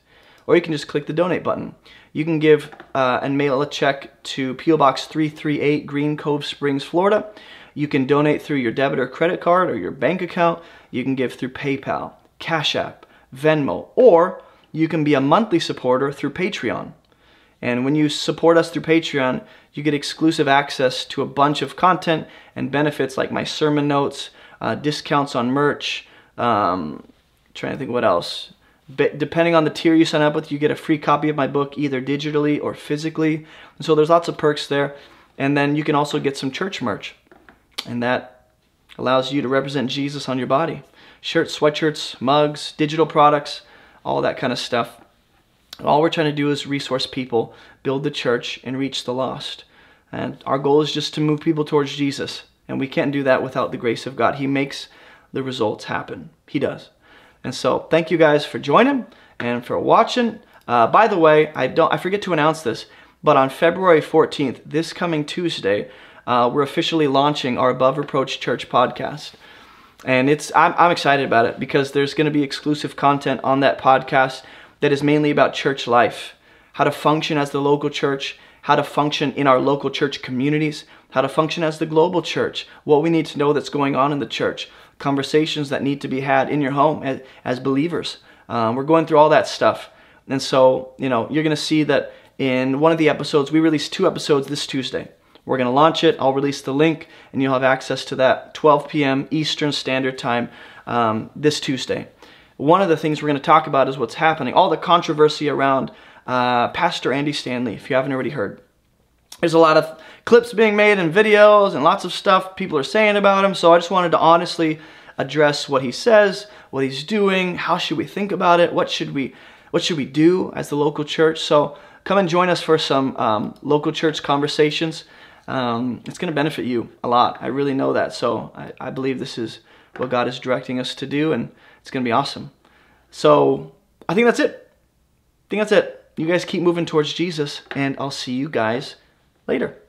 Or you can just click the donate button. You can give uh, and mail a check to P.O. Box 338 Green Cove Springs, Florida. You can donate through your debit or credit card or your bank account. You can give through PayPal, Cash App, Venmo, or you can be a monthly supporter through Patreon. And when you support us through Patreon, you get exclusive access to a bunch of content and benefits like my sermon notes, uh, discounts on merch, um, trying to think what else. But depending on the tier you sign up with, you get a free copy of my book either digitally or physically. And so there's lots of perks there. And then you can also get some church merch. And that allows you to represent Jesus on your body. Shirts, sweatshirts, mugs, digital products, all that kind of stuff. All we're trying to do is resource people, build the church, and reach the lost. And our goal is just to move people towards Jesus. And we can't do that without the grace of God. He makes the results happen. He does. And so thank you guys for joining and for watching. Uh, by the way, I don't I forget to announce this, but on February 14th, this coming Tuesday, uh, we're officially launching our Above Reproach Church podcast. And it's I'm, I'm excited about it because there's going to be exclusive content on that podcast that is mainly about church life, how to function as the local church, how to function in our local church communities, how to function as the global church, what we need to know that's going on in the church, conversations that need to be had in your home as, as believers. Um, we're going through all that stuff. And so, you know, you're going to see that in one of the episodes, we released two episodes this Tuesday. We're going to launch it. I'll release the link and you'll have access to that 12 p.m. Eastern Standard Time. Um, this Tuesday. One of the things we're going to talk about is what's happening, all the controversy around uh, Pastor Andy Stanley, if you haven't already heard. There's a lot of clips being made and videos and lots of stuff people are saying about him. So I just wanted to honestly address what he says, what he's doing, how should we think about it, what should we what should we do as the local church. So come and join us for some um, local church conversations. Um, it's going to benefit you a lot. I really know that. So I, I believe this is what God is directing us to do, and it's going to be awesome. So I think that's it. I think that's it. You guys keep moving towards Jesus, and I'll see you guys later.